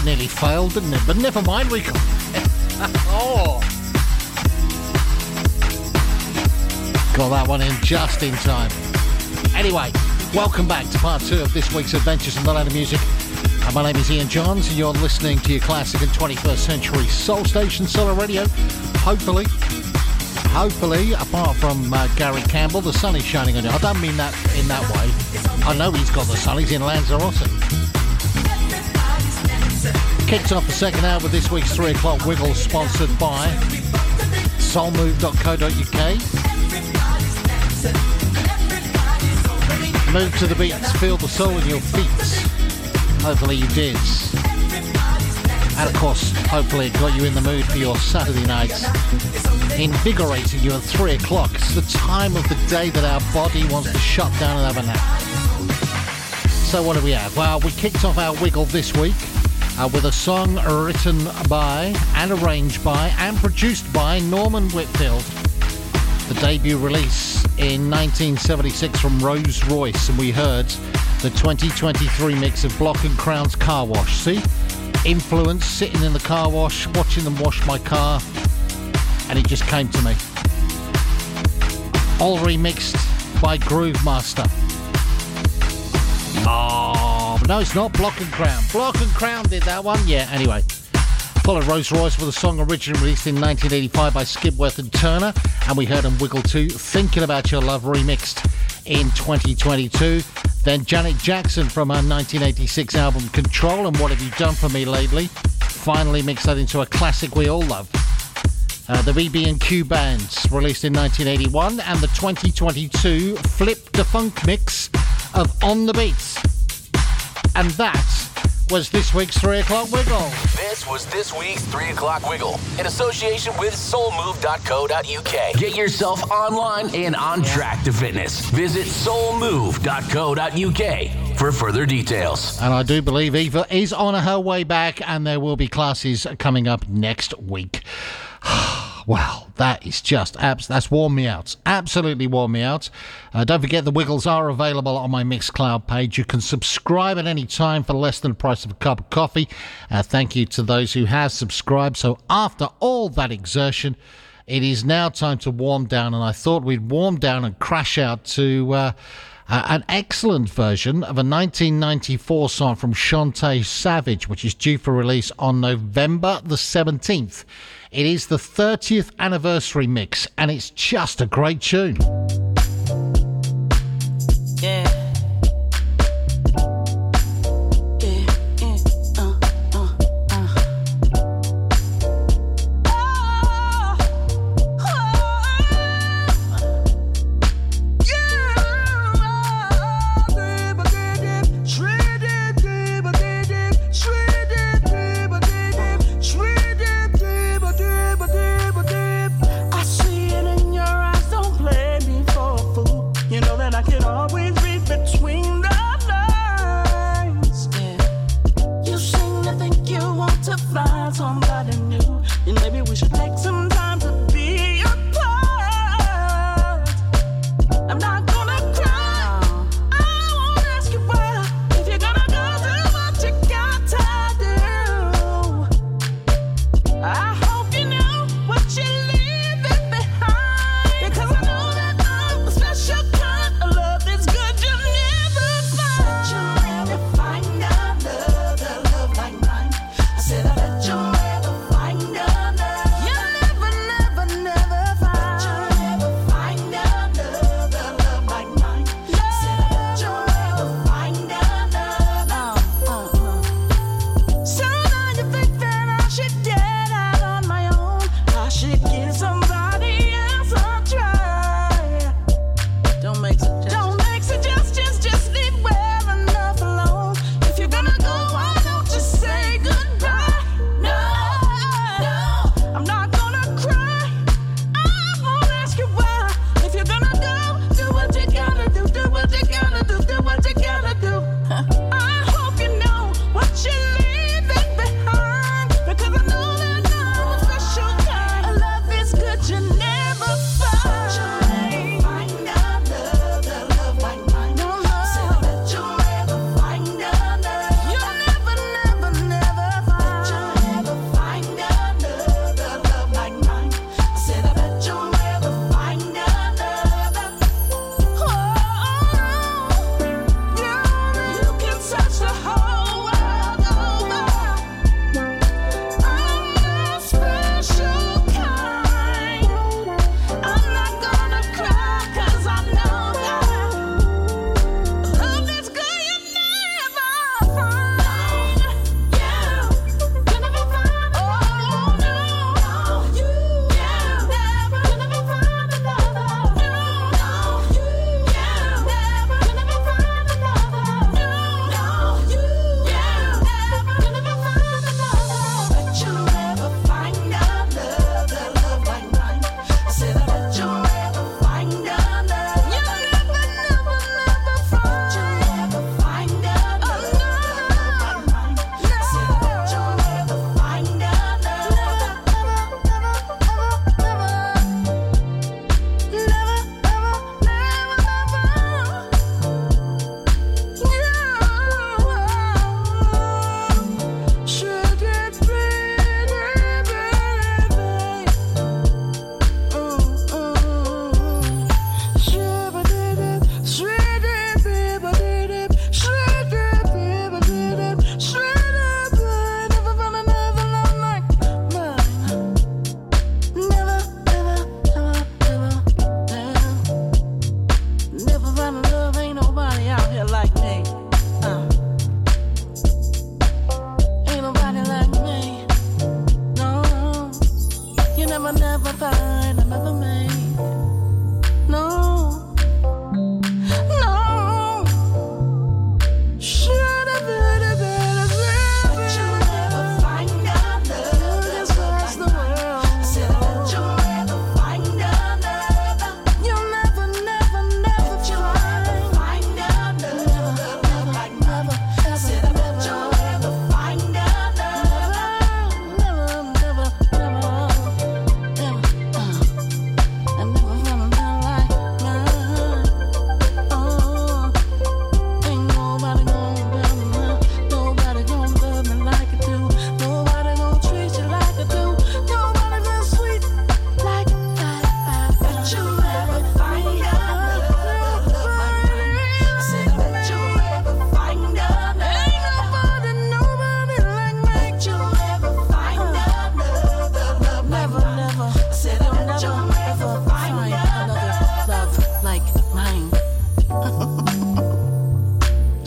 that nearly failed, didn't it? But never mind, we can. <laughs> oh. Got that one in just in time. Anyway, welcome back to part two of this week's Adventures in the Land of Music. And my name is Ian Johns, and you're listening to your classic and 21st century soul station, Solar Radio. Hopefully, Hopefully, apart from uh, Gary Campbell, the sun is shining on you. I don't mean that in that way. I know he's got the sun. He's in Lanzarote. Kicked off the second hour with this week's 3 o'clock wiggle sponsored by soulmove.co.uk. Move to the beats, feel the soul in your feet. Hopefully you did. And of course, hopefully it got you in the mood for your Saturday nights. Invigorating you at 3 o'clock. It's the time of the day that our body wants to shut down and have a nap. So what do we have? Well, we kicked off our wiggle this week uh, with a song written by and arranged by and produced by Norman Whitfield. The debut release in 1976 from Rose Royce, and we heard the 2023 mix of Block and Crown's Car Wash. See? Influence, sitting in the car wash, watching them wash my car, and it just came to me. All remixed by Groove Master. No, it's not Block and Crown. Block and Crown did that one. Yeah, anyway. Followed Rose Royce with a song originally released in 1985 by Skipworth and Turner, and we heard them Wiggle 2, Thinking About Your Love remixed in 2022. Then Janet Jackson from her 1986 album Control and What Have You Done For Me Lately, finally mixed that into a classic we all love. Uh, the BB&Q Bands, released in 1981, and the 2022 Flip the Funk mix of On the Beats. And that was this week's 3 o'clock wiggle. This was this week's 3 o'clock wiggle in association with soulmove.co.uk. Get yourself online and on track to fitness. Visit soulmove.co.uk for further details. And I do believe Eva is on her way back, and there will be classes coming up next week. <sighs> Wow, that is just abs. That's warmed me out. Absolutely warmed me out. Uh, don't forget the Wiggles are available on my Mixcloud page. You can subscribe at any time for less than the price of a cup of coffee. Uh, thank you to those who have subscribed. So after all that exertion, it is now time to warm down, and I thought we'd warm down and crash out to. Uh, uh, an excellent version of a 1994 song from Chantay Savage, which is due for release on November the 17th. It is the 30th anniversary mix, and it's just a great tune.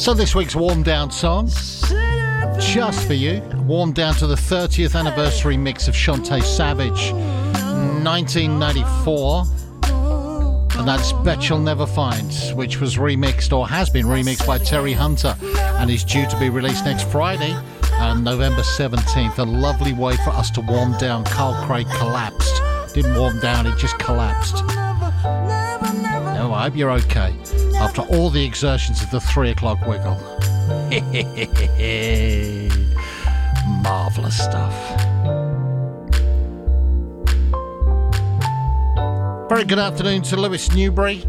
So this week's warm down song, just for you, warm down to the 30th anniversary mix of Chantay Savage, 1994. And that's Betcha'll Never Find, which was remixed or has been remixed by Terry Hunter and is due to be released next Friday on November 17th. A lovely way for us to warm down. Carl Craig collapsed. Didn't warm down, it just collapsed. No, I hope you're okay after all the exertions of the three o'clock wiggle. <laughs> Marvellous stuff. Very good afternoon to Lewis Newbury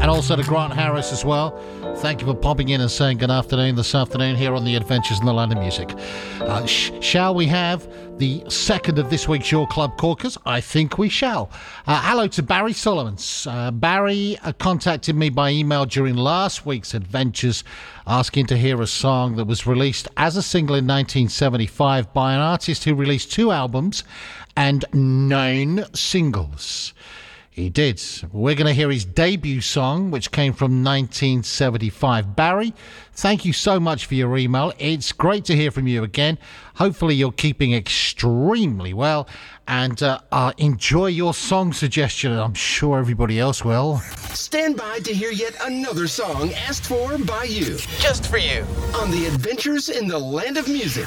and also to Grant Harris as well. Thank you for popping in and saying good afternoon this afternoon here on the Adventures in the Land of Music. Uh, sh- shall we have the second of this week's Your Club Corkers? I think we shall. Uh, hello to Barry Solomons. Uh, Barry uh, contacted me by email during last week's Adventures asking to hear a song that was released as a single in 1975 by an artist who released two albums and nine singles. He did. We're going to hear his debut song, which came from 1975. Barry, thank you so much for your email. It's great to hear from you again. Hopefully, you're keeping extremely well and uh, uh, enjoy your song suggestion. I'm sure everybody else will. Stand by to hear yet another song asked for by you. Just for you. On the Adventures in the Land of Music.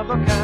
Kind, one of a kind.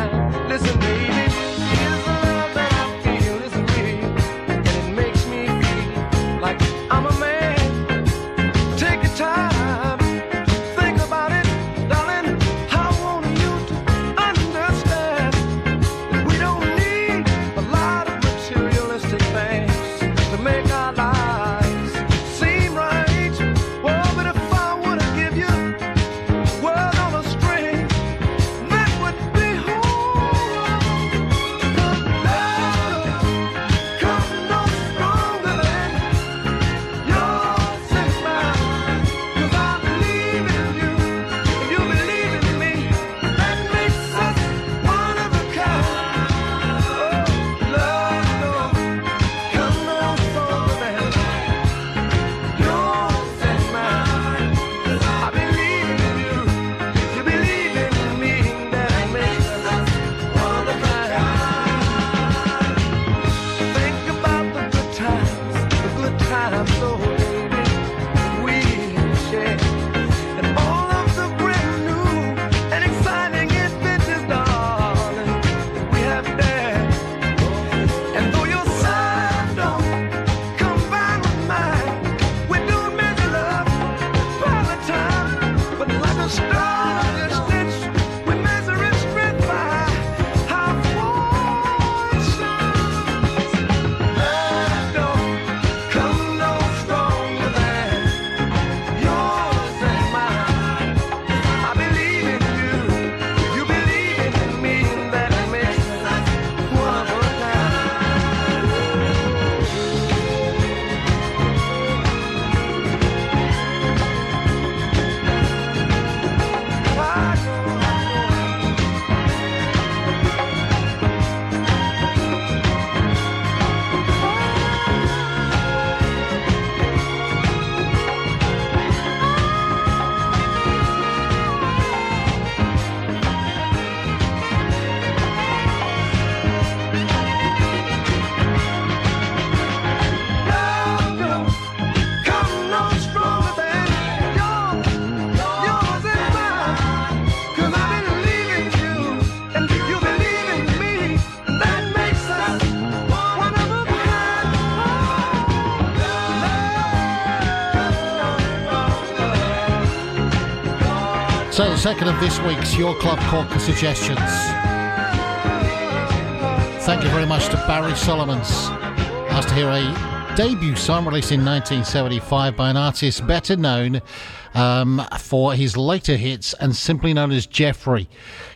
Second of this week's Your Club Corker suggestions. Thank you very much to Barry Solomons. Asked to hear a debut song released in 1975 by an artist better known um, for his later hits and simply known as Jeffrey.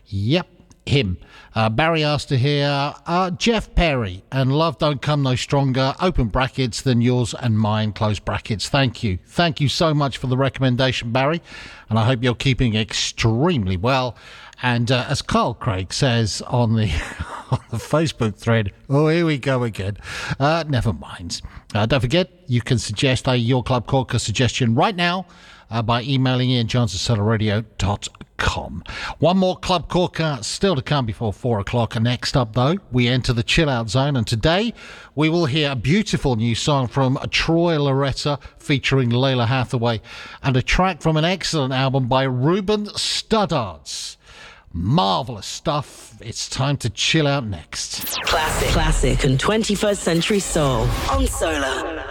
Yep, him. Uh, Barry asked to hear uh, Jeff Perry and Love Don't Come No Stronger, open brackets, than yours and mine, close brackets. Thank you. Thank you so much for the recommendation, Barry, and I hope you're keeping extremely well. And uh, as Carl Craig says on the <laughs> on the Facebook thread, oh, here we go again. Uh, never mind. Uh, don't forget, you can suggest a Your Club Corker suggestion right now uh, by emailing in johnsoncellarradio.com. One more Club Corker still to come before four o'clock. Next up, though, we enter the chill out zone. And today we will hear a beautiful new song from Troy Laureta featuring Lalah Hathaway and a track from an excellent album by Ruben Studdards. Marvelous stuff. It's time to chill out next. Classic. Classic and 21st century soul on Solar.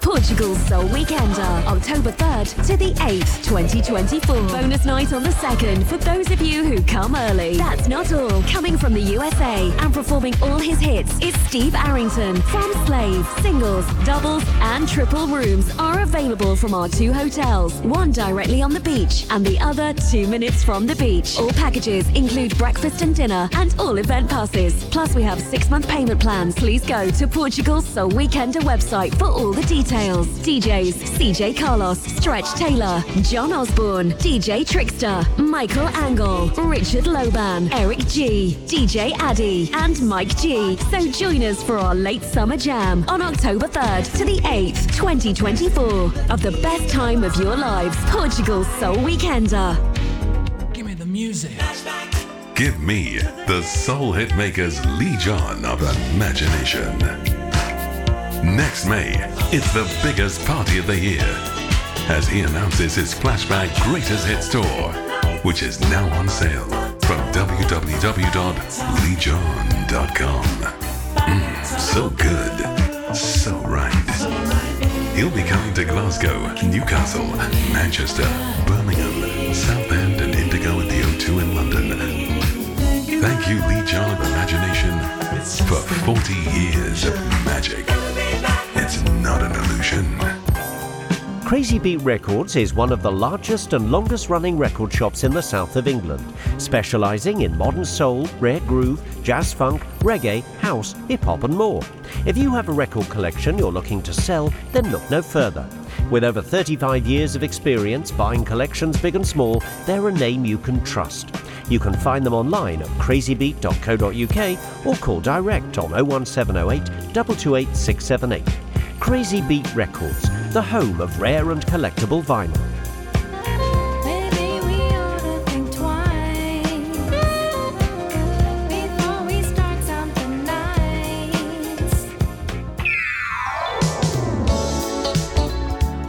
Portugal's Soul Weekender, October 3rd to the 8th, 2024. Bonus night on the 2nd for those of you who come early. That's not all. Coming from the USA and performing all his hits is Steve Arrington. From Slave, singles, doubles, and triple rooms are available from our two hotels, one directly on the beach and the other two minutes from the beach. All packages include breakfast and dinner and all event passes. Plus, we have six month payment plans. Please go to Portugal's Soul Weekender website for all the details. DJs CJ Carlos, Stretch Taylor, John Osborne, DJ Trickster, Michael Angle, Richard Loban, Eric G, DJ Addy, and Mike G. So join us for our late summer jam on October 3rd to the 8th, 2024 of the best time of your lives. Portugal's Soul Weekender. Give me the music. Give me the soul hit makers Lee John of Imagination. Next May, it's the biggest party of the year as he announces his Flashback Greatest Hits Tour, which is now on sale from www.leejohn.com. Mm, so good, so right. He'll be coming to Glasgow, Newcastle, Manchester, Birmingham, Southend, and Indigo at the O2 in London. Thank you, Lee John of Imagination, for 40 years of magic. It's not an illusion. Crazy Beat Records is one of the largest and longest running record shops in the south of England, specialising in modern soul, rare groove, jazz funk, reggae, house, hip hop, and more. If you have a record collection you're looking to sell, then look no further. With over 35 years of experience buying collections big and small, they're a name you can trust. You can find them online at crazybeat.co.uk or call direct on 01708 228 678. Crazy Beat Records, the home of rare and collectible vinyl. Maybe we ought to think twice before we start something nice.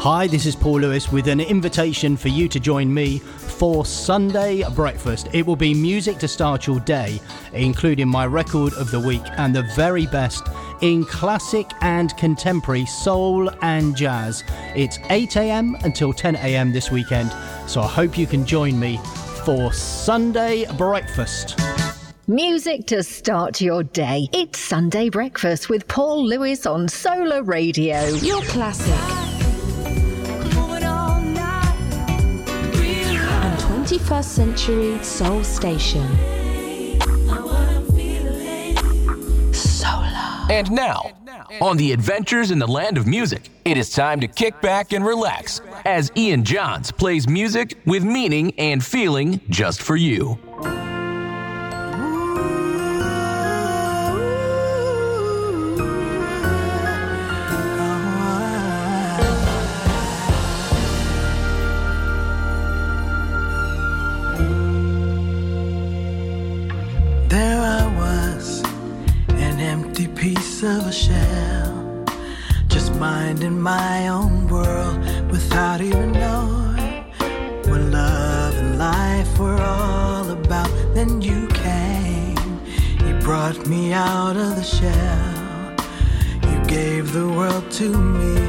Hi, this is Paul Lewis with an invitation for you to join me for Sunday breakfast. It will be music to start your day, including my record of the week and the very best in classic and contemporary soul and jazz. It's 8 a.m. until 10 a.m. this weekend, so I hope you can join me for Sunday breakfast. Music to start your day. It's Sunday Breakfast with Paul Lewis on Solar Radio. Your classic. 21st century soul station. And now, on the adventures in the land of music, it is time to kick back and relax as Ian Johns plays music with meaning and feeling just for you. Out of the shell, you gave the world to me,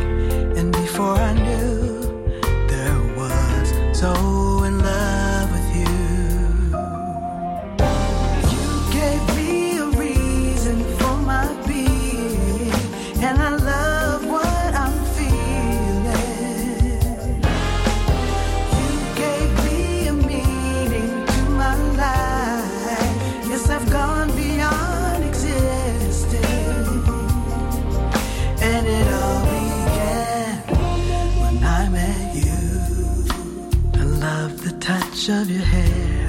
touch of your hair.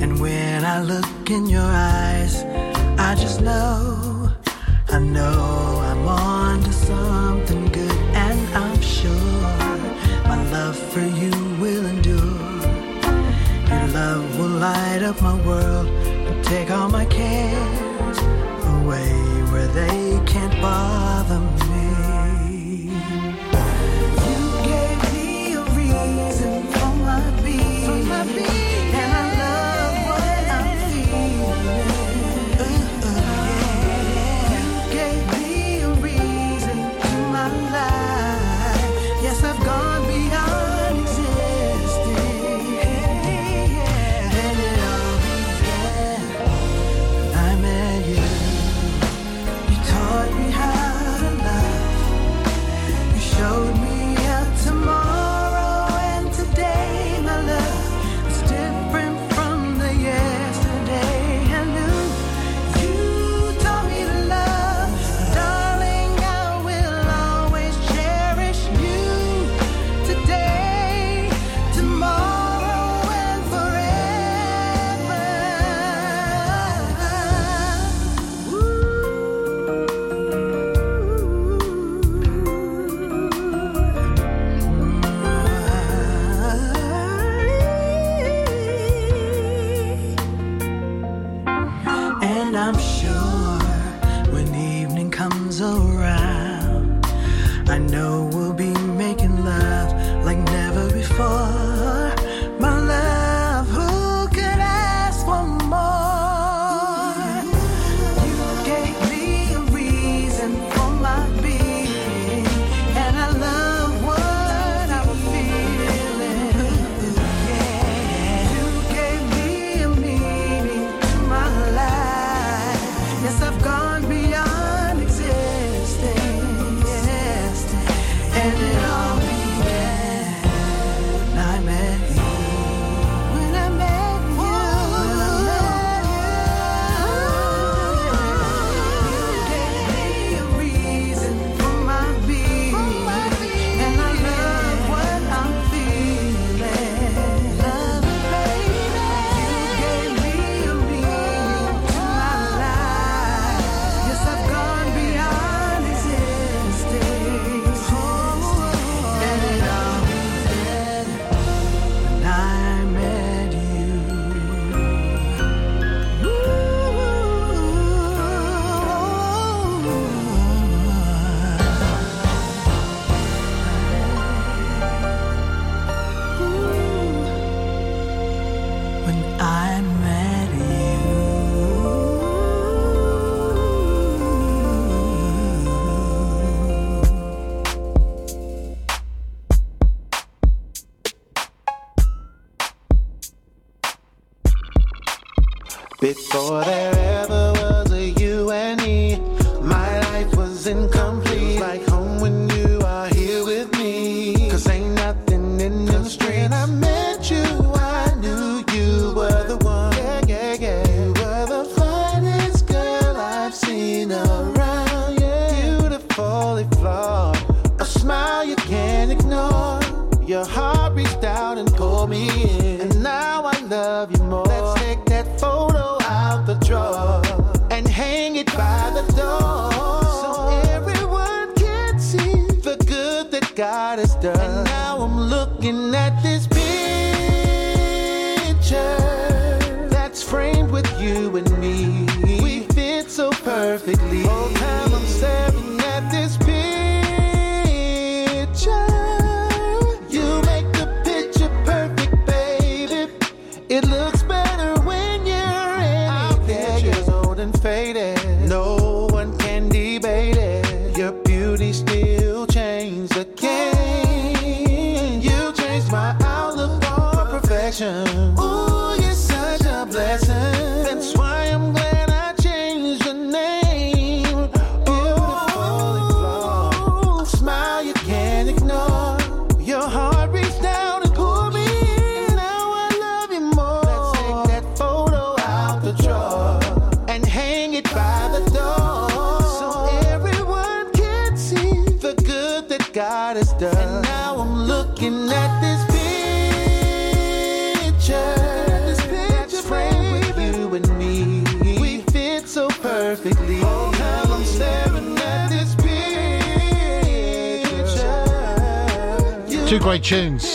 And when I look in your eyes, I just know, I know I'm on to something good. And I'm sure my love for you will endure. Your love will light up my world and take all my cares away where they can't bother me.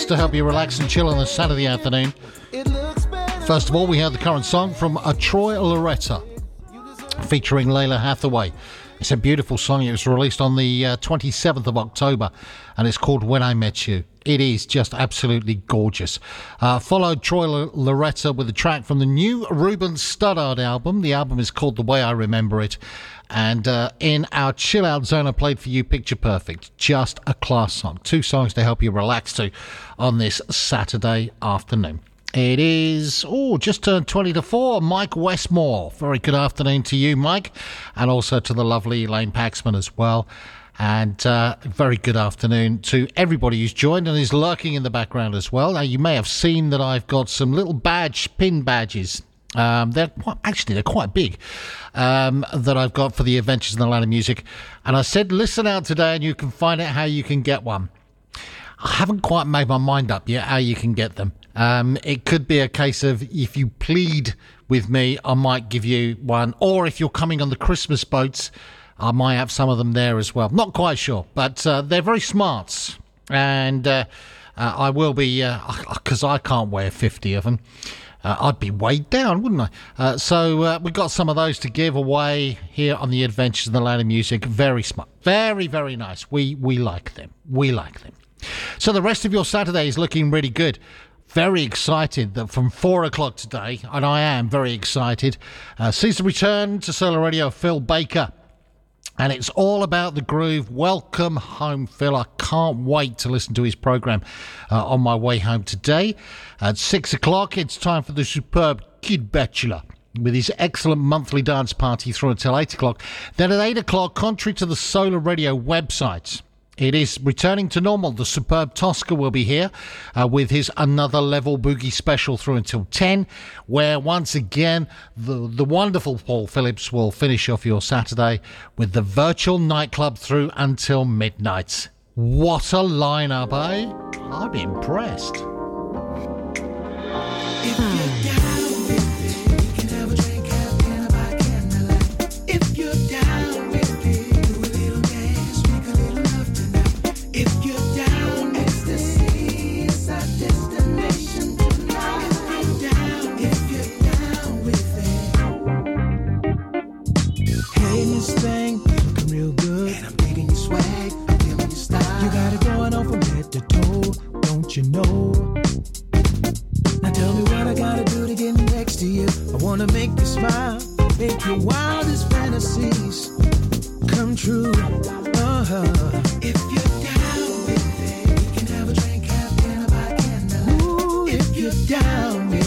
To help you relax and chill on a Saturday afternoon. First of all, we had the current song from a Troy Laureta featuring Lalah Hathaway. It's a beautiful song. It was released on the uh, 27th of October and it's called When I Met You. It is just absolutely gorgeous. Uh, followed Troy L- Laureta with a track from the new Ruben Studdard album. The album is called The Way I Remember It. And uh, in our chill out zone, I played for you Picture Perfect. Just a class song. Two songs to help you relax to on this Saturday afternoon. It is, oh, just turned 20 to 4. Mike Westmore. Very good afternoon to you, Mike, and also to the lovely Elaine Paxman as well. And uh, very good afternoon to everybody who's joined and is lurking in the background as well. Now, you may have seen that I've got some little badge, pin badges. Um, they're quite, actually they're quite big um, that I've got for the Adventures in the Land of Music, and I said listen out today, and you can find out how you can get one. I haven't quite made my mind up yet how you can get them. Um, it could be a case of if you plead with me, I might give you one, or if you're coming on the Christmas boats, I might have some of them there as well. Not quite sure, but uh, they're very smart, and uh, uh, I will be because I can't wear fifty of them. Uh, I'd be weighed down, wouldn't I? Uh, so uh, we've got some of those to give away here on the Adventures in the Land of Music. Very smart, very very nice. We we like them. We like them. So the rest of your Saturday is looking really good. Very excited that from four o'clock today, and I am very excited, uh, sees the return to Solar Radio Phil Baker. And it's all about the groove. Welcome home, Phil. I can't wait to listen to his program uh, on my way home today. At six o'clock, it's time for the superb Kid Batchelor with his excellent monthly dance party through until eight o'clock. Then at eight o'clock, contrary to the Solar Radio website, it is returning to normal. The superb Tosca will be here uh, with his Another Level Boogie special through until 10, where once again the, the wonderful Paul Phillips will finish off your Saturday with the virtual nightclub through until midnight. What a lineup, eh? I'm impressed. Real good. And I'm your swag, your style. You got it from head to toe, don't you know? Now tell me what I gotta do to get next to you. I wanna make you smile, make your wildest fantasies come true. Uh-huh. If you're down with it, we can have a drink, have dinner if you're down with it,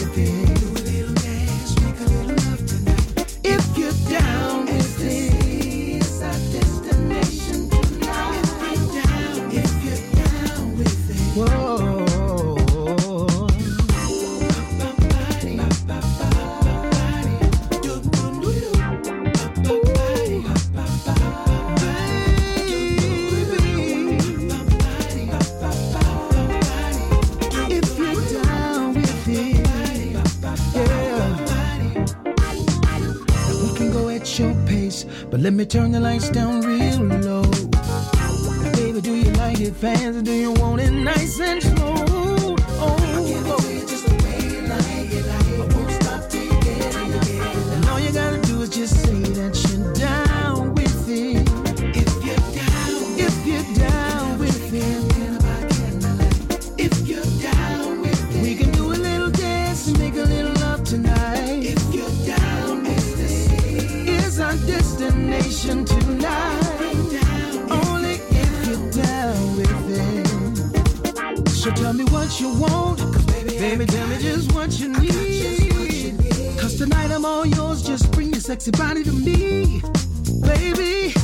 but let me turn the lights down real low. Baby, do you like it fast do you want it nice and slow? Tell me just what you need. Cause tonight I'm all yours. Just bring your sexy body to me, baby.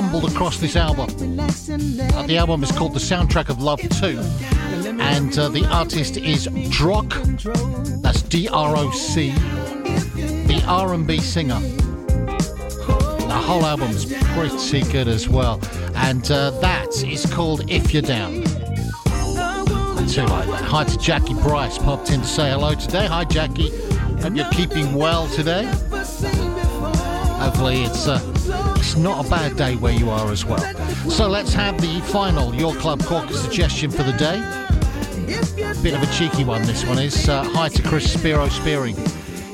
Stumbled across this album. Uh, the album is called The Soundtrack of Love 2, and uh, the artist is Droc. That's D-R-O-C. The R&B singer. The whole album's pretty good as well, and uh, that is called If You're Down. Too like that. Hi to Jackie Bryce, popped in to say hello today. Hi Jackie, hope you're keeping well today. Hopefully it's uh, it's not a bad day where you are as well. So let's have the final Your Club Corker suggestion for the day. Bit of a cheeky one, this one is. Uh, hi to Chris Spiro Spearing.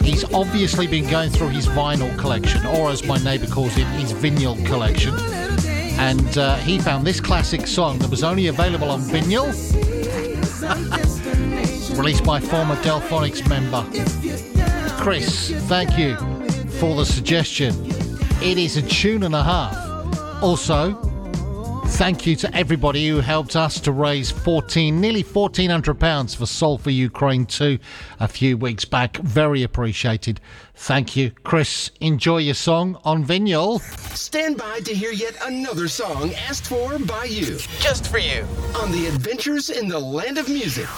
He's obviously been going through his vinyl collection, or as my neighbour calls it, his vinyl collection. And uh, he found this classic song that was only available on vinyl, <laughs> released by former Delphonics member. Chris, thank you for the suggestion. It is a tune and a half. Also, thank you to everybody who helped us to raise 14, nearly 1400 pounds for Soul for Ukraine 2 a few weeks back. Very appreciated. Thank you. Chris, enjoy your song on vinyl. Stand by to hear yet another song asked for by you. Just for you. On the Adventures in the Land of Music.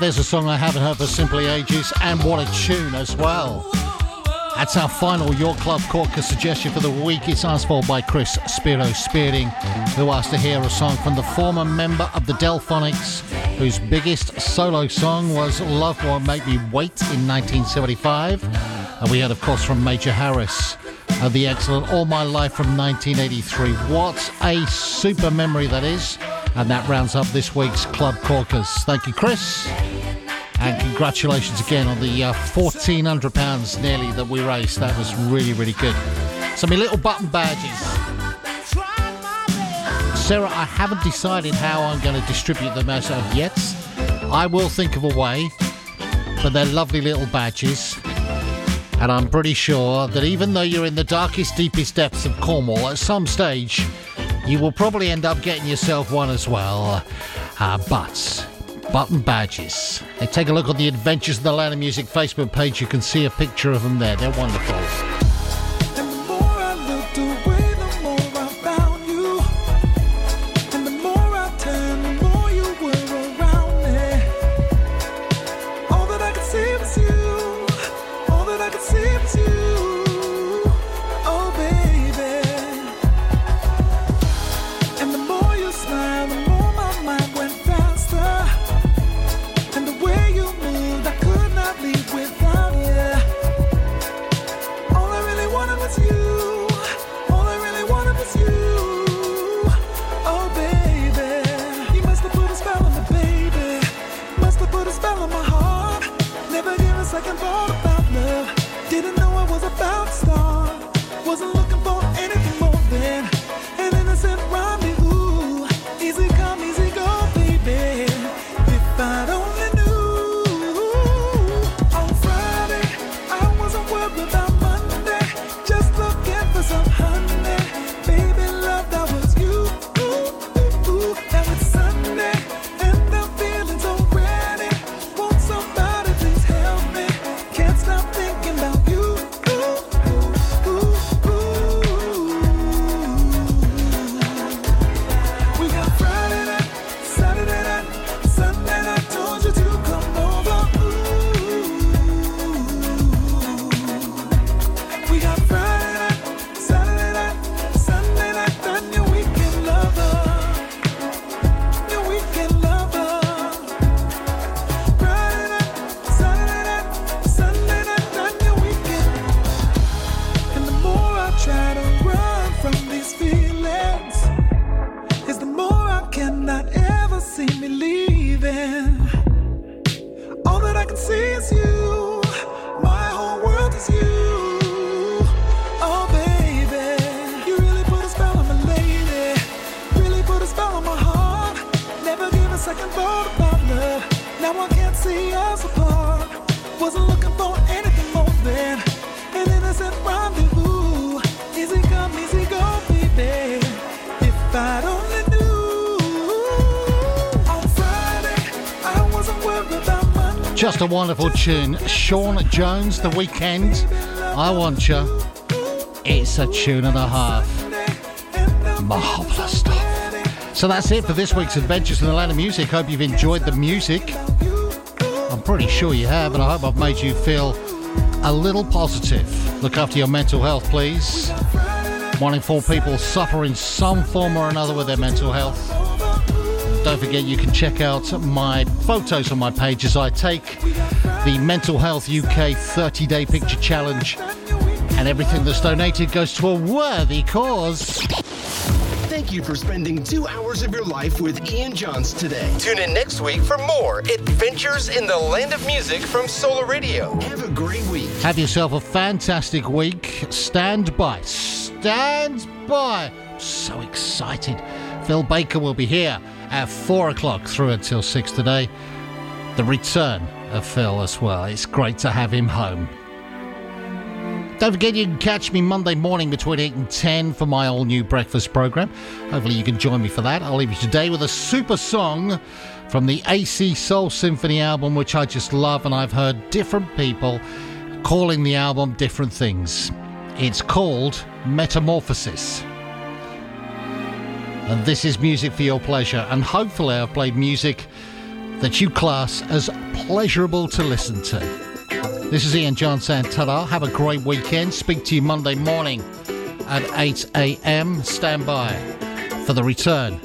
There's a song I haven't heard for simply ages, and what a tune as well. That's our final Your Club Corker suggestion for the week. It's asked for by Chris Spiro Spearing, who asked to hear a song from the former member of the Delphonics, whose biggest solo song was Love Won't Make Me Wait in 1975. And we heard, of course, from Major Harris, uh, the excellent All My Life from 1983. What a super memory that is. And that rounds up this week's Club Corkers. Thank you, Chris. And congratulations again on the uh, £1,400 nearly that we raised. That was really, really good. So, my little button badges. Sarah, I haven't decided how I'm going to distribute them as of yet. I will think of a way, but they're lovely little badges. And I'm pretty sure that even though you're in the darkest, deepest depths of Cornwall, at some stage, you will probably end up getting yourself one as well. Uh, but button badges. Hey, take a look on the Adventures in the Land of Music Facebook page. You can see a picture of them there. They're wonderful. Never gave a second thought about love. Didn't know I was about to start. Just a wonderful tune. Sean Jones, The Weekend. I Want You. It's a tune and a half. Marvellous stuff. So that's it for this week's Adventures in the Land of Music. Hope you've enjoyed the music. I'm pretty sure you have, and I hope I've made you feel a little positive. Look after your mental health, please. One in four people suffer in some form or another with their mental health. Don't forget you can check out my photos on my page as I take the Mental Health UK 30 Day Picture Challenge, and everything that's donated goes to a worthy cause. Thank you for spending two hours of your life with Ian Johns today. Tune in next week for more Adventures in the Land of Music from Solar Radio. Have a great week. Have yourself a fantastic week. Stand by. Stand by. So excited. Phil Baker will be here at four o'clock through until six today. The return of Phil as well. It's great to have him home. Don't forget you can catch me Monday morning between 8 and 10 for my all new breakfast program. Hopefully you can join me for that. I'll leave you today with a super song from the AC Soul Symphony album, which I just love, and I've heard different people calling the album different things. It's called Metamorphosis. And this is music for your pleasure, and hopefully I've played music that you class as pleasurable to listen to. This is Ian John ta Have a great weekend. Speak to you Monday morning at 8 a.m. Stand by for the return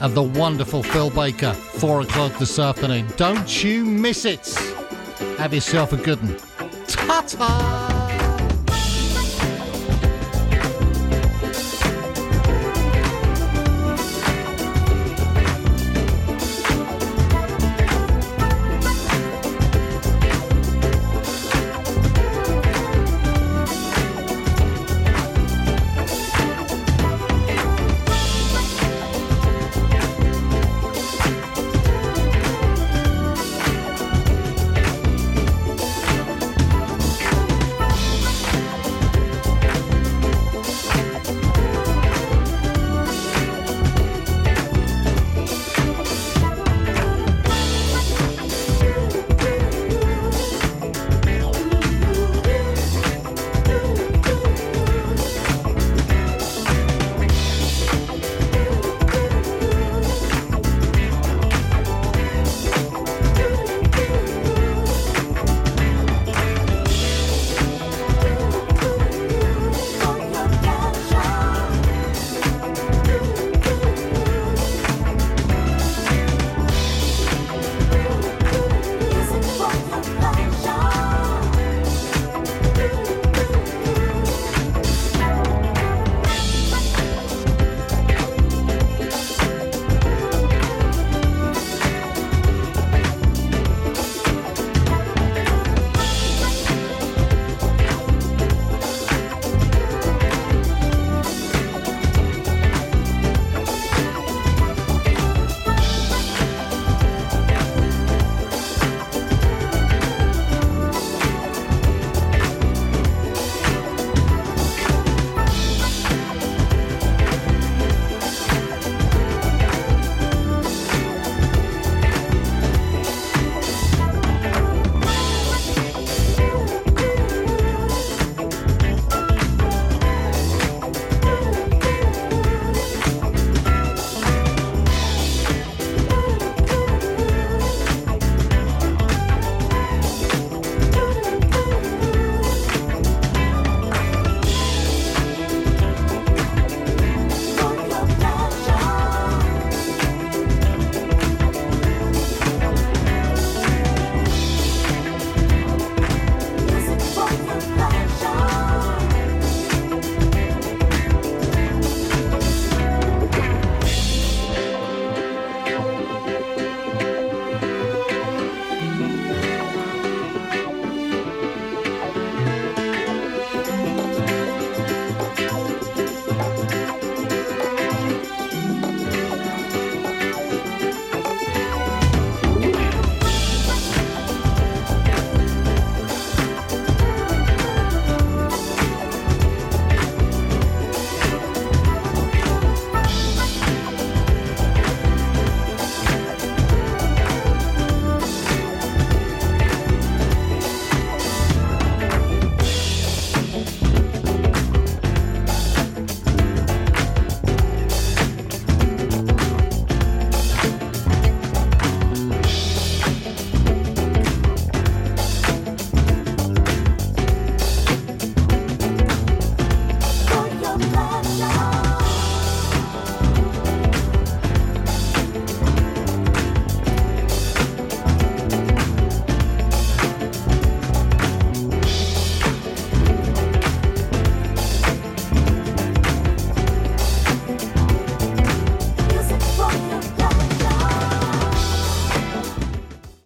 of the wonderful Phil Baker, 4 o'clock this afternoon. Don't you miss it. Have yourself a good one. Ta ta!